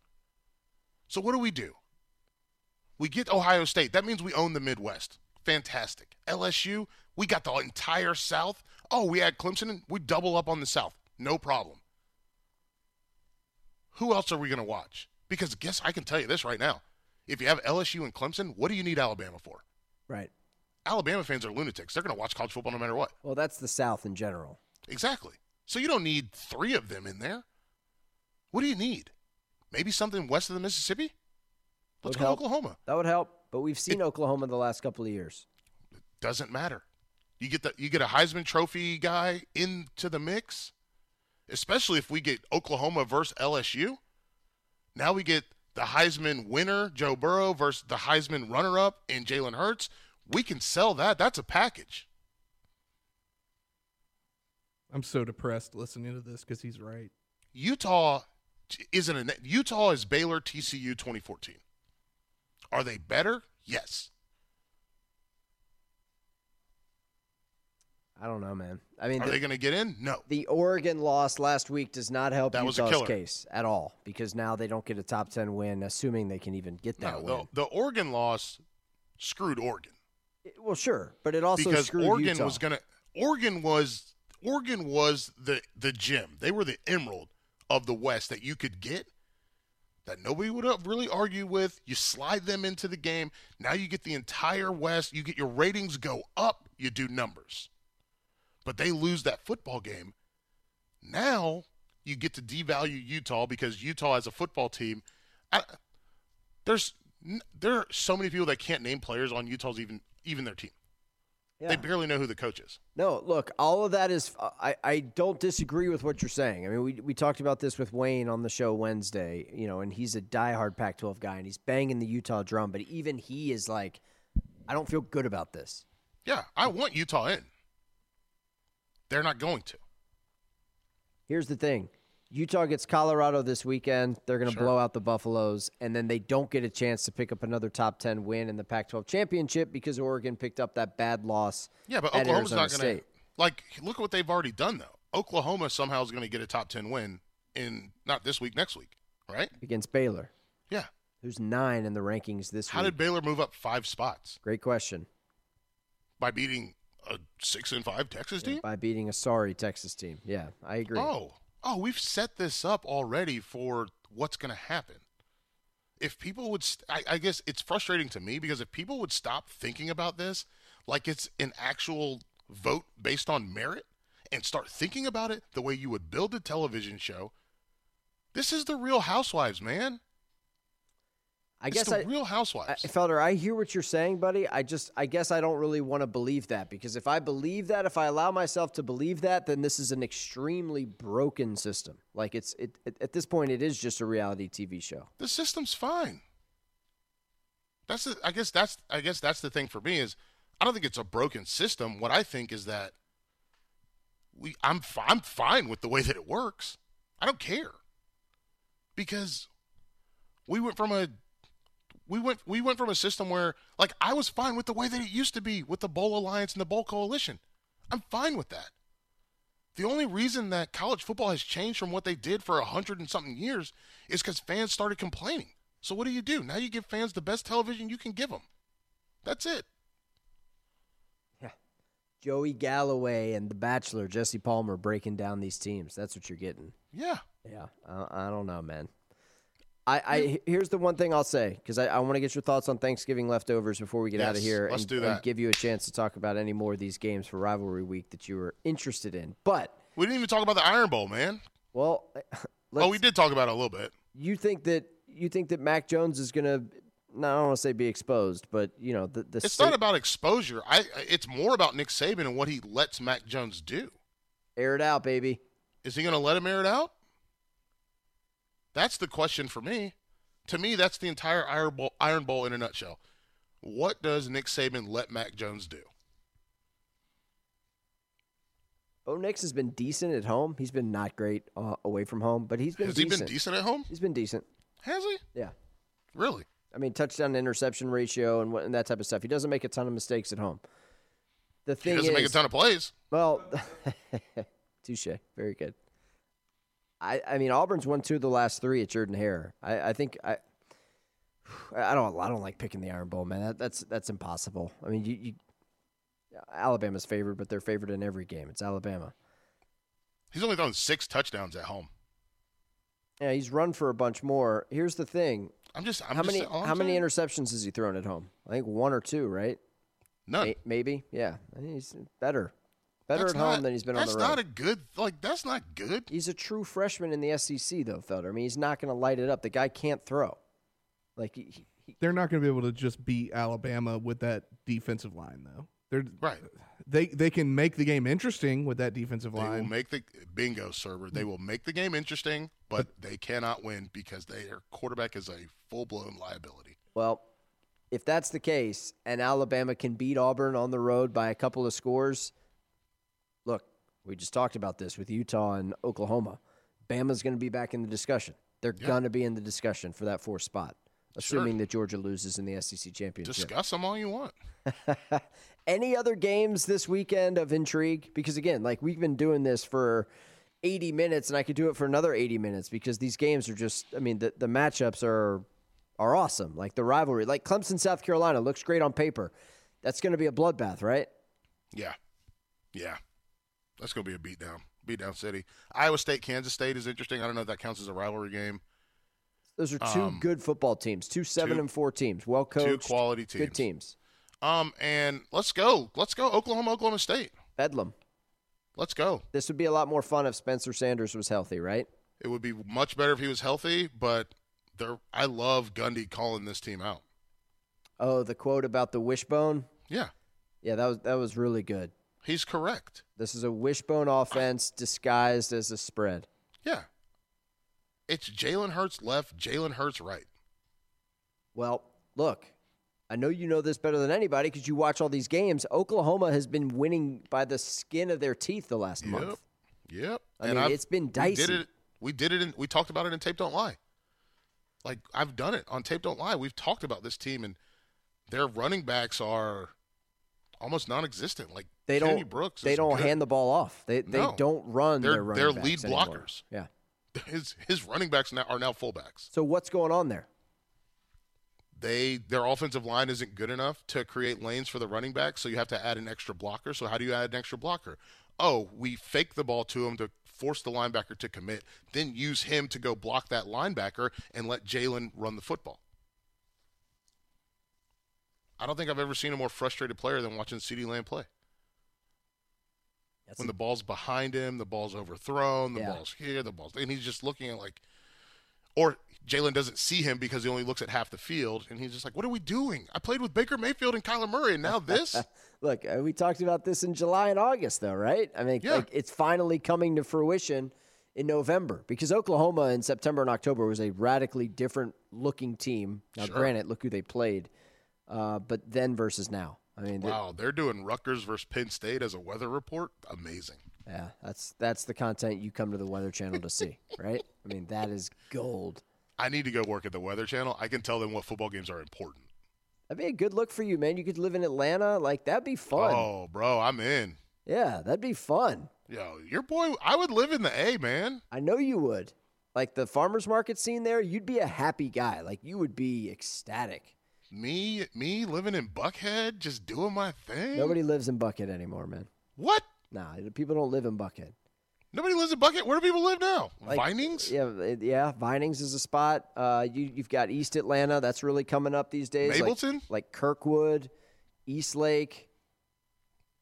So what do we do? We get Ohio State. That means we own the Midwest. Fantastic. LSU, we got the entire South. Oh, we add Clemson and we double up on the South. No problem. Who else are we going to watch? Because guess I can tell you this right now. If you have LSU and Clemson, what do you need Alabama for? Right. Alabama fans are lunatics. They're going to watch college football no matter what. Well, that's the South in general. Exactly. So you don't need three of them in there. What do you need? Maybe something west of the Mississippi? Let's go help. Oklahoma. That would help, but we've seen Oklahoma the last couple of years. It doesn't matter. You get the you get a Heisman Trophy guy into the mix, especially if we get Oklahoma versus LSU. Now we get the Heisman winner Joe Burrow versus the Heisman runner-up in Jalen Hurts. We can sell that. That's a package. I'm so depressed listening to this because he's right. Utah isn't a Utah is Baylor TCU 2014. Are they better? Yes. I don't know, man. I mean, Are the, they going to get in? No. the Oregon loss last week does not help That was a Utah's killer. case at all because now they don't get a top 10 win, assuming they can even get that No, win. the, the Oregon loss screwed Oregon Well, sure, but it also because screwed Oregon Utah. was going to Oregon was Oregon was the the gem. They were the emerald of the West that you could get. that nobody would really argued with. You slide them into the game. Now you get the entire West. You get your ratings go up. You do numbers. But they lose that football game. Now you get to devalue Utah because Utah as a football team. I, there's there are so many people that can't name players on Utah's even even their team. Yeah. They barely know who the coach is. No, look, all of that is. Uh, I, I don't disagree with what you're saying. I mean, we, we talked about this with Wayne on the show Wednesday, you know, and he's a diehard Pac 12 guy and he's banging the Utah drum, but even he is like, I don't feel good about this. Yeah, I want Utah in. They're not going to. Here's the thing Utah gets Colorado this weekend. They're going to Sure. blow out the Buffaloes, and then they don't get a chance to pick up another top 10 win in the Pac 12 championship because Oregon picked up that bad loss. Yeah, but Oklahoma's Arizona not going to. Like, look at what they've already done, though. Oklahoma somehow is going to get a top 10 win in not this week, next week, right? against Baylor. Yeah. Who's nine in the rankings this How week? How did Baylor move up five spots? Great question. By beating a six and five Texas team? By beating a sorry Texas team. Yeah, I agree. Oh, oh, we've set this up already for what's going to happen. If people would, st- I, I guess it's frustrating to me because if people would stop thinking about this like it's an actual vote based on merit and start thinking about it the way you would build a television show, this is the real housewives, man. I It's guess the I, real I, housewives. Felder, I hear what you're saying, buddy. I just, I guess I don't really want to believe that because if I believe that, if I allow myself to believe that, then this is an extremely broken system. Like it's, it, at this point, it is just a reality TV show. the system's fine. That's the, I guess that's I guess that's the thing for me is I don't think it's a broken system. What I think is that we I'm I'm fine with the way that it works. I don't care because we went from a we went we went from a system where like I was fine with the way that it used to be with the Bowl Alliance and the Bowl Coalition. I'm fine with that. The only reason that college football has changed from what they did for a hundred and something years is because fans started complaining. So what do you do? Now you give fans the best television you can give them. That's it. Yeah. Joey Galloway and The Bachelor, Jesse Palmer breaking down these teams. That's what you're getting. Yeah. Yeah, I, I don't know, man. I, I here's the one thing I'll say because I, I want to get your thoughts on Thanksgiving leftovers before we get out of here. let's and, do and give you a chance to talk about any more of these games for rivalry week that you were interested in. But We didn't even talk about the Iron Bowl, man. well, oh, we did talk about it a little bit. You think that you think that Mac Jones is gonna? No, I don't want to say be exposed, but you know the the It's not about exposure. I it's more about Nick Saban and what he lets Mac Jones do. air it out, baby. Is he going to let him air it out? That's the question for me. To me, that's the entire Iron Bowl, Iron Bowl in a nutshell. What does Nick Saban let Mac Jones do? Bo Nix has been decent at home. He's been not great uh, away from home, but he's been Has he decent. been decent at home? He's been decent. Has he? Yeah. Really? I mean, touchdown interception ratio and, what, and that type of stuff. He doesn't make a ton of mistakes at home. The He thing doesn't is, make a ton of plays. Well, touche. Very good. I, I mean, Auburn's won two of the last three at Jordan Hare. I, I think I, I don't, I don't like picking the Iron Bowl, man. That, that's that's impossible. I mean, you, you, Alabama's favored, but they're favored in every game. It's Alabama. He's only thrown six touchdowns at home. Yeah, he's run for a bunch more. Here's the thing. I'm just. I'm how just many how many interceptions has he thrown at home? I think one or two, right? None. May- maybe. Yeah, he's better, better That's at home than he's been on That's the road. That's not a good. Like that's not good. He's a true freshman in the SEC, though, Felder. I mean, he's not going to light it up. The guy can't throw. Like he, he- They're not going to be able to just beat Alabama with that defensive line, though. They're Right. They they can make the game interesting with that defensive line. They will make the bingo server. They will make the game interesting, but they cannot win because their quarterback is a full blown liability. well, if that's the case, and Alabama can beat Auburn on the road by a couple of scores, look, we just talked about this with Utah and Oklahoma. Bama's going to be back in the discussion. They're going to be in the discussion for that fourth spot, assuming that Georgia loses in the SEC championship. Discuss them all you want. Any other games this weekend of intrigue? Because again, like we've been doing this for 80 minutes, and I could do it for another 80 minutes because these games are just. I mean, the the matchups are are awesome. Like the rivalry, like Clemson, South Carolina, looks great on paper. That's going to be a bloodbath, right? Yeah. Yeah. That's going to be a beatdown. Beatdown city. Iowa State, Kansas State is interesting. I don't know if that counts as a rivalry game. Those are two Um, good football teams, two seven two- and four teams, well coached, two quality teams, good teams. Um, and let's go. Let's go. Oklahoma, Oklahoma State. Bedlam. Let's go. This would be a lot more fun if Spencer Sanders was healthy, right? It would be much better if he was healthy, but there, I love Gundy calling this team out. Oh, the quote about the wishbone. Yeah, Yeah, that was that was really good. He's correct. This is a wishbone offense disguised as a spread. Yeah. It's Jalen Hurts left, Jalen Hurts right. Well, look, I know you know this better than anybody because you watch all these games. Oklahoma has been winning by the skin of their teeth the last month. Yep. I And mean, I've- it's been We dicey. did it. We did it. In, we talked about it in Tape Don't Lie. Like I've done it on Tape Don't Lie. We've talked about this team, and their running backs are almost non-existent. Like They Kennedy don't. Brooks. They don't good. hand the ball off. They they No. don't run They're their they're lead anymore. blockers. Yeah. His his running backs now are now fullbacks. So what's going on there? They their offensive line isn't good enough to create lanes for the running back, so you have to add an extra blocker. So how do you add an extra blocker? Oh, we fake the ball to him to force the linebacker to commit, then use him to go block that linebacker and let Jalen run the football. I don't think I've ever seen a more frustrated player than watching CeeDee Lamb play. That's when a- the ball's behind him, the ball's overthrown, the Yeah. ball's here, the ball's, and he's just looking at like, or Jalen doesn't see him because he only looks at half the field, and he's just like, "What are we doing? I played with Baker Mayfield and Kyler Murray, and now this." Look, uh, we talked about this in July and August, though, right? I mean, Yeah. like, it's finally coming to fruition in November because Oklahoma in September and October was a radically different looking team. Now, Sure. granted, look who they played, uh, but then versus now. I mean, wow, they're doing Rutgers versus Penn State as a weather report. Amazing. yeah, that's that's the content you come to the Weather Channel to see, right? I mean, that is gold. I need to go work at the Weather Channel. I can tell them what football games are important. That'd be a good look for you, man. You could live in Atlanta, like that'd be fun. Oh, bro, I'm in. Yeah, that'd be fun. Yo, your boy, I would live in the A, man. I know you would. Like the farmers market scene there, you'd be a happy guy. Like you would be ecstatic. Me, me living in Buckhead, just doing my thing. Nobody lives in Buckhead anymore, man. What? Nah, people don't live in Buckhead. Nobody lives in Buckhead. Where do people live now? Like, Vinings? Yeah, yeah. Vinings is a spot. Uh, you, you've got East Atlanta. That's really coming up these days. Like- Mableton? like, Kirkwood, East Lake,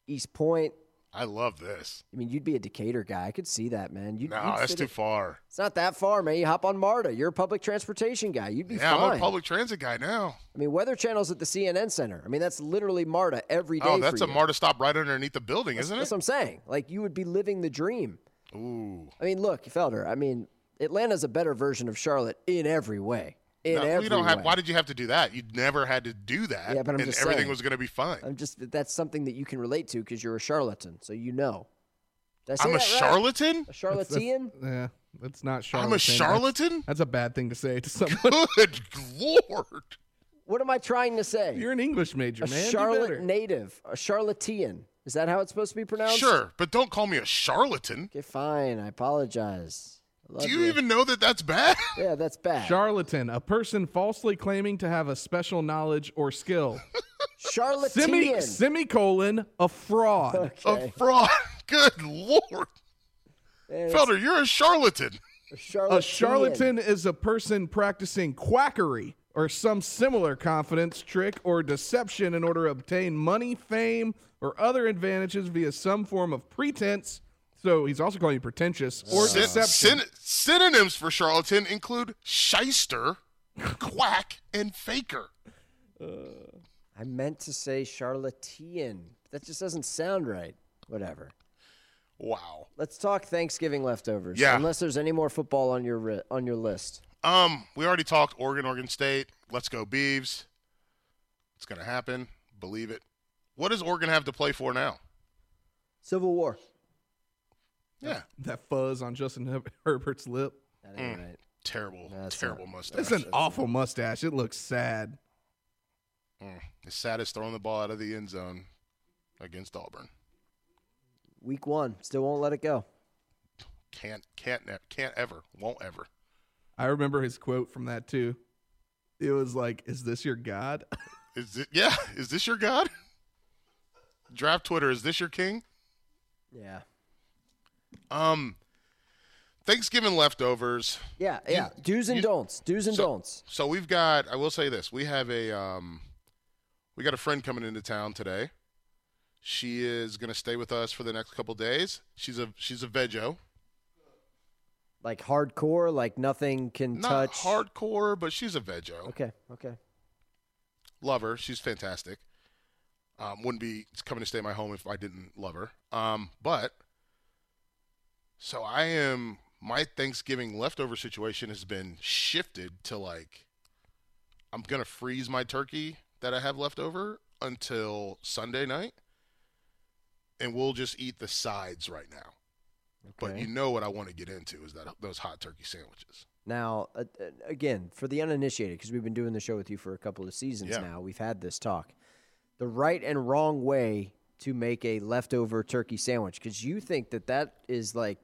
East Point. I love this. I mean, you'd be a Decatur guy. I could see that, man. You'd, No, that's too it- far. It's not that far, man. You hop on MARTA. You're a public transportation guy. You'd be Yeah, fine. I'm a public transit guy now. I mean, Weather Channel's at the CNN Center. I mean, that's literally MARTA every oh, day. Oh, that's a you. MARTA stop right underneath the building, That's, isn't it? that's what I'm saying. Like, you would be living the dream. Ooh. I mean, look, Felder. I mean, Atlanta's a better version of Charlotte in every way. In No, every we don't have. way. Why did you have to do that? You never had to do that. Yeah, but I'm and just everything saying. was going to be fine. I'm just that's something that you can relate to because you're a charlatan, so you know. Did I say I'm a right? charlatan. A charlatan? Yeah, that's not charlatan. I'm a charlatan. That's, that's a bad thing to say to someone. Good lord. What am I trying to say? You're an English major, a man. Do Charlotte native, a charlatan. Is that how it's supposed to be pronounced? Sure, but don't call me a charlatan. Okay, fine. I apologize. I love Do you even know that that's bad? Yeah, that's bad. Charlatan, a person falsely claiming to have a special knowledge or skill. Charlatan. Semi, semicolon, a fraud. A fraud. Good lord. Man, it's Felder, you're a charlatan. a charlatan. A charlatan is a person practicing quackery or some similar confidence, trick, or deception in order to obtain money, fame, or other advantages via some form of pretense. So he's also calling you pretentious or Syn- deception. syn- synonyms for charlatan include shyster, quack, and faker. I meant to say charlatan. That just doesn't sound right. Whatever. Wow. Let's talk Thanksgiving leftovers. Yeah. Unless there's any more football on your ri- on your list. Um, we already talked Oregon, Oregon State. Let's go Beavs. It's gonna happen. Believe it. What does Oregon have to play for now? Civil War. Yeah, that fuzz on Justin Her- Herbert's lip. That ain't right. terrible, That's terrible not- mustache. It's an awful mustache. It looks sad. Mm. It's sad as throwing the ball out of the end zone against Auburn. Week one. Still won't let it go. Can't, can't, ne- can't ever, won't ever. I remember his quote from that too. It was like, "Is this your god?" Is it? Yeah. Is this your god? Draft Twitter. Is this your king? Yeah. Um, Thanksgiving leftovers. Yeah, yeah. Do's and don'ts. Do's and so, don'ts. So we've got. I will say this: we have a um, we got a friend coming into town today. She is going to stay with us for the next couple days. She's a she's a veggie. Like hardcore, like nothing can Not touch. hardcore, but she's a veggie. Okay, okay. Love her. She's fantastic. Um, wouldn't be coming to stay in my home if I didn't love her. Um, but so I am. My Thanksgiving leftover situation has been shifted to like I'm gonna freeze my turkey that I have left over until Sunday night, and we'll just eat the sides right now. But you know what I want to get into is that those hot turkey sandwiches. Now, uh, again, for the uninitiated, because we've been doing the show with you for a couple of seasons Yeah. now, we've had this talk. The right and wrong way to make a leftover turkey sandwich, because you think that that is like,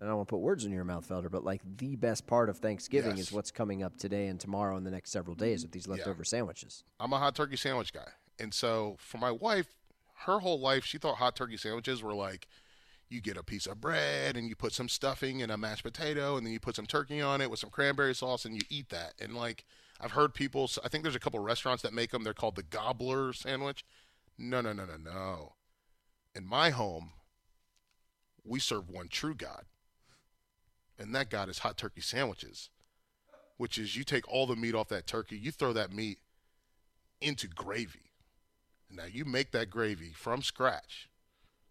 I don't want to put words in your mouth, Felder, but like the best part of Thanksgiving Yes. is what's coming up today and tomorrow and the next several days with these leftover sandwiches. I'm a hot turkey sandwich guy. And so for my wife, her whole life, she thought hot turkey sandwiches were like you get a piece of bread and you put some stuffing and a mashed potato and then you put some turkey on it with some cranberry sauce and you eat that. And like I've heard people, I think there's a couple restaurants that make them. They're called the gobbler sandwich. No, no, no, no, no. In my home, we serve one true God. And that God is hot turkey sandwiches, which is you take all the meat off that turkey, you throw that meat into gravy. Now you make that gravy from scratch.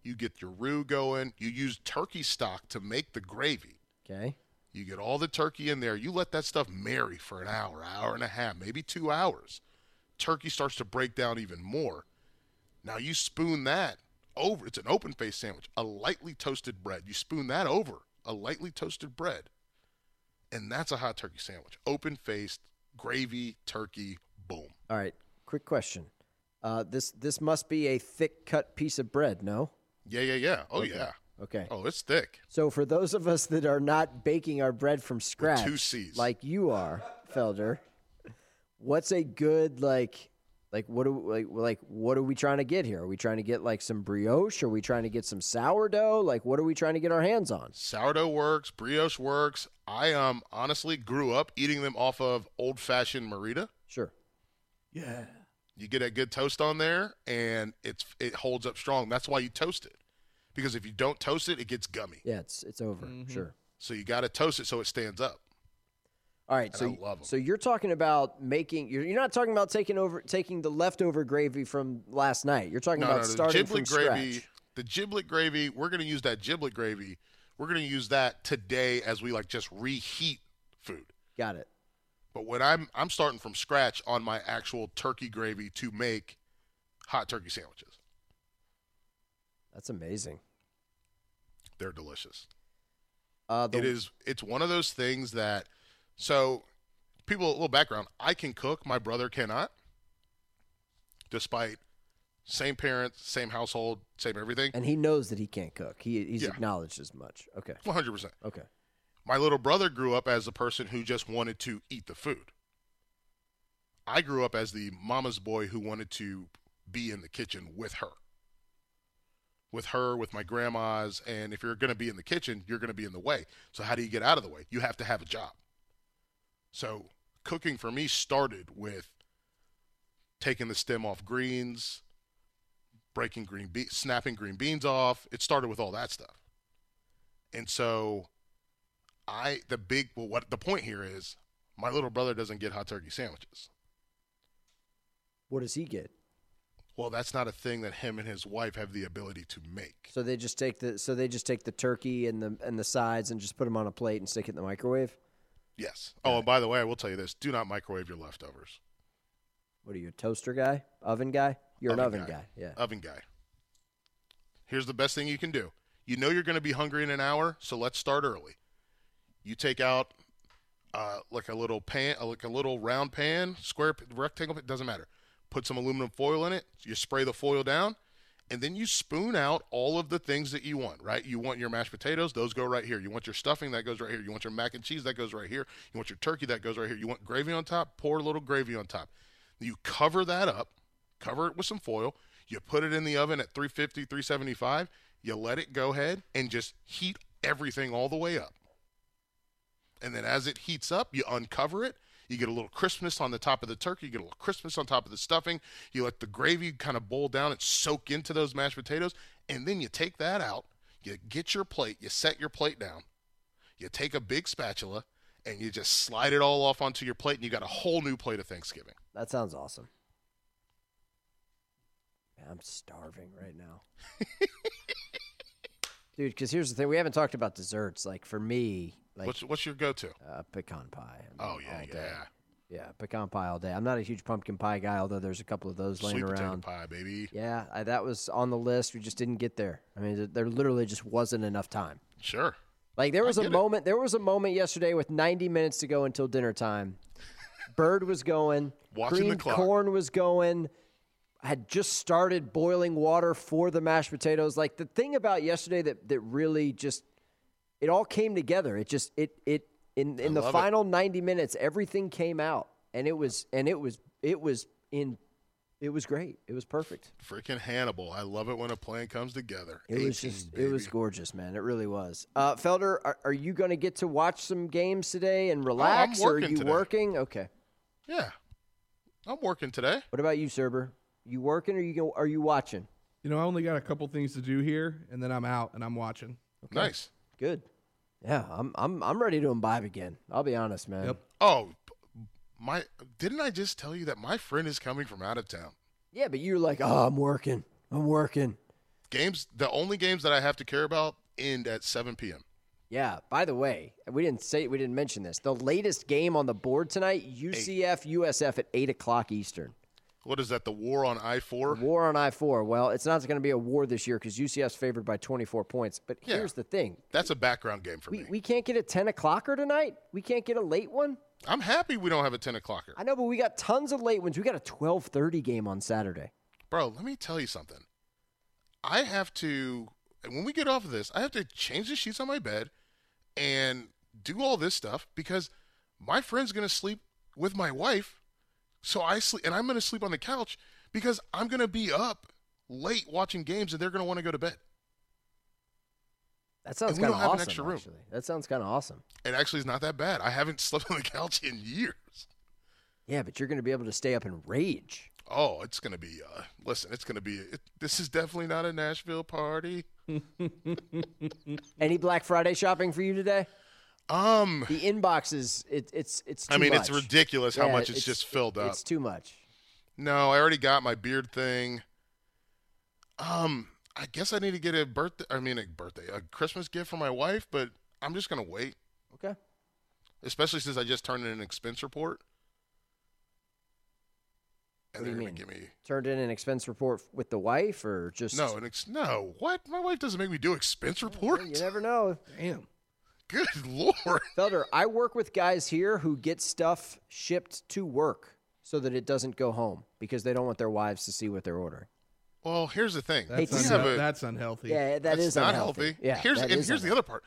You get your roux going. You use turkey stock to make the gravy. Okay. You get all the turkey in there. You let that stuff marry for an hour, hour and a half, maybe two hours. Turkey starts to break down even more. Now you spoon that over. It's an open faced sandwich, a lightly toasted bread. You spoon that over a lightly toasted bread, and that's a hot turkey sandwich. Open faced, gravy, turkey, boom. All right. Quick question. Uh, this this must be a thick cut piece of bread, no? Yeah, yeah, yeah. Oh, Okay. yeah. Okay. Oh, it's thick. So for those of us that are not baking our bread from scratch, two Cs. like you are, Felder, what's a good like, like what do like like what are we trying to get here? Are we trying to get like some brioche? Are we trying to get some sourdough? Like what are we trying to get our hands on? Sourdough works, brioche works. I um honestly grew up eating them off of old fashioned Merita. Sure. Yeah. You get a good toast on there, and it's it holds up strong. That's why you toast it, because if you don't toast it, it gets gummy. Yeah, it's it's over. Sure. So you got to toast it so it stands up. All right, And so 'em. so you're talking about making you're, you're not talking about taking over taking the leftover gravy from last night. You're talking No, about no. Starting from gravy, scratch. the giblet gravy. We're gonna use that giblet gravy. We're gonna use that today as we like just reheat food. Got it. But when I'm I'm starting from scratch on my actual turkey gravy to make hot turkey sandwiches. That's amazing. They're delicious. Uh, the, it is it's one of those things that so people a little background i can cook my brother cannot despite same parents same household same everything and he knows that he can't cook. He he's Yeah. acknowledged as much. Okay. 100% Okay. my little brother grew up as the person who just wanted to eat the food i grew up as the mama's boy who wanted to be in the kitchen with her with her with my grandma's and if you're going to be in the kitchen you're going to be in the way so how do you get out of the way you have to have a job so cooking for me started with taking the stem off greens breaking green be- snapping green beans off it started with all that stuff and so I the big well what the point here is my little brother doesn't get hot turkey sandwiches. What does he get? Well, that's not a thing that him and his wife have the ability to make. So they just take the so they just take the turkey and the and the sides and just put them on a plate and stick it in the microwave. Yes. Oh, and by the way, I will tell you this: do not microwave your leftovers. What are you, a toaster guy, oven guy? You're an Oven oven guy. guy. Yeah. Oven guy. Here's the best thing you can do. You know you're going to be hungry in an hour, so let's start early. You take out uh, like a little pan, uh, like a little round pan, square, rectangle, it doesn't matter. Put some aluminum foil in it. You spray the foil down, and then you spoon out all of the things that you want. Right? You want your mashed potatoes; those go right here. You want your stuffing; that goes right here. You want your mac and cheese; that goes right here. You want your turkey; that goes right here. You want gravy on top; pour a little gravy on top. You cover that up, cover it with some foil. You put it in the oven at 350, 375. You let it go ahead and just heat everything all the way up. And then as it heats up, you uncover it. You get a little crispness on the top of the turkey. You get a little crispness on top of the stuffing. You let the gravy kind of boil down and soak into those mashed potatoes. And then you take that out. You get your plate. You set your plate down. You take a big spatula and you just slide it all off onto your plate, and you got a whole new plate of Thanksgiving. That sounds awesome. Man, I'm starving right now. Dude, because here's the thing: we haven't talked about desserts. Like for me, like what's what's your go-to? Uh, pecan pie. Oh yeah, all day. yeah. Yeah, pecan pie all day. I'm not a huge pumpkin pie guy, although there's a couple of those laying Sweet around. pie, baby. Yeah, I, that was on the list. We just didn't get there. I mean, th- there literally just wasn't enough time. Sure. Like there was a get it. moment. There was a moment yesterday with 90 minutes to go until dinner time. Bird was going. Watching the clock. corn was going. I had just started boiling water for the mashed potatoes. Like the thing about yesterday that that really just it all came together. It just it it in in the love it. final 90 minutes everything came out and it was and it was it was in it was great. It was perfect. Freaking Hannibal. I love it when a plan comes together. It was just, baby. it was gorgeous, man. It really was. Uh, Felder, are, are you going to get to watch some games today and relax, or are you today. working? Okay. Yeah. I'm working today. What about you, Serber? You working, or you go, are you watching? You know, I only got a couple things to do here, and then I'm out and I'm watching. Nice. Good. Yeah, I'm I'm I'm ready to imbibe again. I'll be honest, man. Yep. Oh, my didn't I just tell you that my friend is coming from out of town? Yeah, but you're like, oh, I'm working. I'm working. Games the only games that I have to care about end at 7 p.m. Yeah. By the way, we didn't say we didn't mention this. The latest game on the board tonight: UCF USF at eight o'clock Eastern. What is that? The war on I-4? War on I four. Well, it's not going to be a war this year because UCF's favored by 24 points. But Yeah. here's the thing: That's a background game for we me. we can't get a 10 o'clocker tonight. We can't get a late one. I'm happy we don't have a 10 o'clocker. I know, but we got tons of late ones. We got a 12:30 game on Saturday. Bro, let me tell you something. I have to, when we get off of this, I have to change the sheets on my bed and do all this stuff because my friend's going to sleep with my wife. So I sleep, and I'm going to sleep on the couch because I'm going to be up late watching games and they're going to want to go to bed. That sounds kind of awesome. extra room. Actually, that sounds kind of awesome. It actually is not that bad. I haven't slept on the couch in years. Yeah, but you're going to be able to stay up and rage. Oh, it's going to be, uh, listen, it's going to be, it, this is definitely not a Nashville party. Any Black Friday shopping for you today? Um, The inbox is it, it's it's. Too much. I too mean, it's much. ridiculous how Yeah, much it's, just filled up. It's too much. No, I already got my beard thing. Um, I guess I need to get a birthday. I mean, a birthday, a Christmas gift for my wife, but I'm just gonna wait, Okay. especially since I just turned in an expense report. And What do you they're mean? gonna give me Turned in an expense report with the wife, or just no, an ex- no. What? My wife doesn't make me do expense reports. You never know. Damn. Good lord. Felder, I work with guys here who get stuff shipped to work so that it doesn't go home because they don't want their wives to see what they're ordering. Well, here's the thing. That's, we unhe- a, that's unhealthy. Yeah, that that's is not unhealthy. healthy. Yeah, here's and is here's the other part.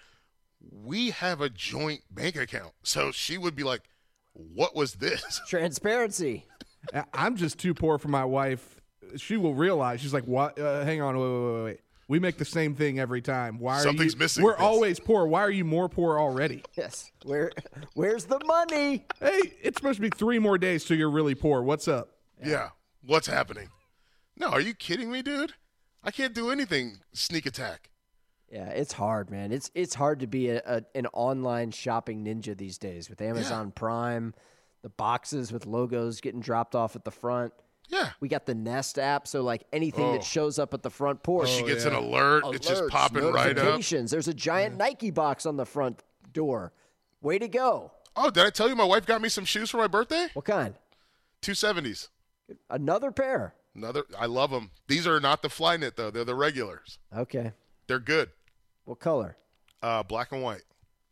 We have a joint bank account, so she would be like, "What was this?" Transparency. I- I'm just too poor for my wife. She will realize. She's like, "What? Uh, hang on, wait, wait, wait, wait. We make the same thing every time. Why are Something's you? missing. We're Yes. always poor. Why are you more poor already? Yes. Where where's the money? Hey, it's supposed to be three more days till you're really poor. What's up? Yeah. What's happening? No, are you kidding me, dude? I can't do anything sneak attack. Yeah, it's hard, man. It's it's hard to be a, a an online shopping ninja these days with Amazon Prime, the boxes with logos getting dropped off at the front. Yeah. We got the Nest app, so like anything Oh. that shows up at the front porch, she gets an alert. It's just popping right up. notifications. There's a giant Nike box on the front door. Way to go! Oh, did I tell you my wife got me some shoes for my birthday? What kind? Two seventies. Another pair. Another. I love them. These are not the Flyknit though. They're the regulars. Okay. They're good. What color? Uh, black and white.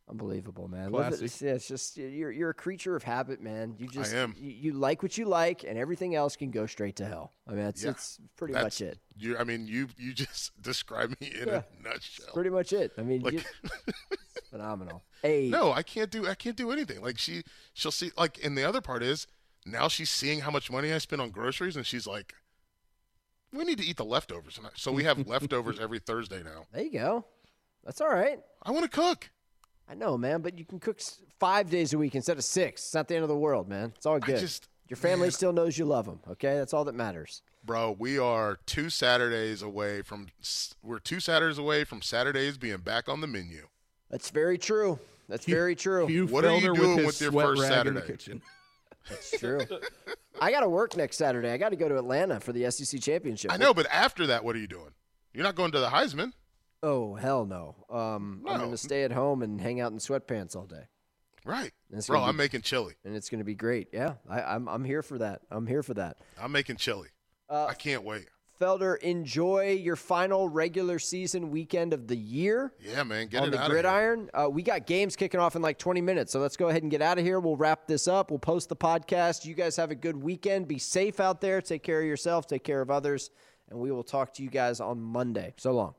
Unbelievable, man. Live it- yeah, it's just you're you're a creature of habit, man. You just. You, you like what you like, and everything else can go straight to hell. I mean, that's Yeah. it's pretty That's, much it. You. I mean, you. You just describe me in Yeah. a nutshell. Pretty much it. I mean, Like- you- it's phenomenal. Hey, No, I can't do. I can't do anything. Like she, she'll see. Like, and the other part is now she's seeing how much money I spend on groceries, and she's like, "We need to eat the leftovers." And So we have leftovers every Thursday now. there you go. That's all right. I want to cook. I know, man, but you can cook five days a week instead of six. It's not the end of the world, man. It's all good. just- Your family man. still knows you love them. Okay, that's all that matters. Bro, we are two Saturdays away from we're two Saturdays away from Saturdays being back on the menu. That's very true. That's very true. Hugh What are you doing with, with your first rag in the Saturday? kitchen. That's true. I got to work next Saturday. I got to go to Atlanta for the SEC championship. I know, but after that, what are you doing? You're not going to the Heisman. Oh hell no. Um, I'm going to stay at home and hang out in sweatpants all day, Right. Bro, gonna I'm making chili. and it's going to be great. Yeah, I, I'm I'm here for that. I'm here for that. I'm making chili. Uh, I can't wait. Felder, enjoy your final regular season weekend of the year. Yeah, man, get on it the out of here. gridiron. Uh, we got games kicking off in like 20 minutes, so let's go ahead and get out of here. We'll wrap this up. We'll post the podcast. You guys have a good weekend. Be safe out there. Take care of yourself. Take care of others, and we will talk to you guys on Monday. So long.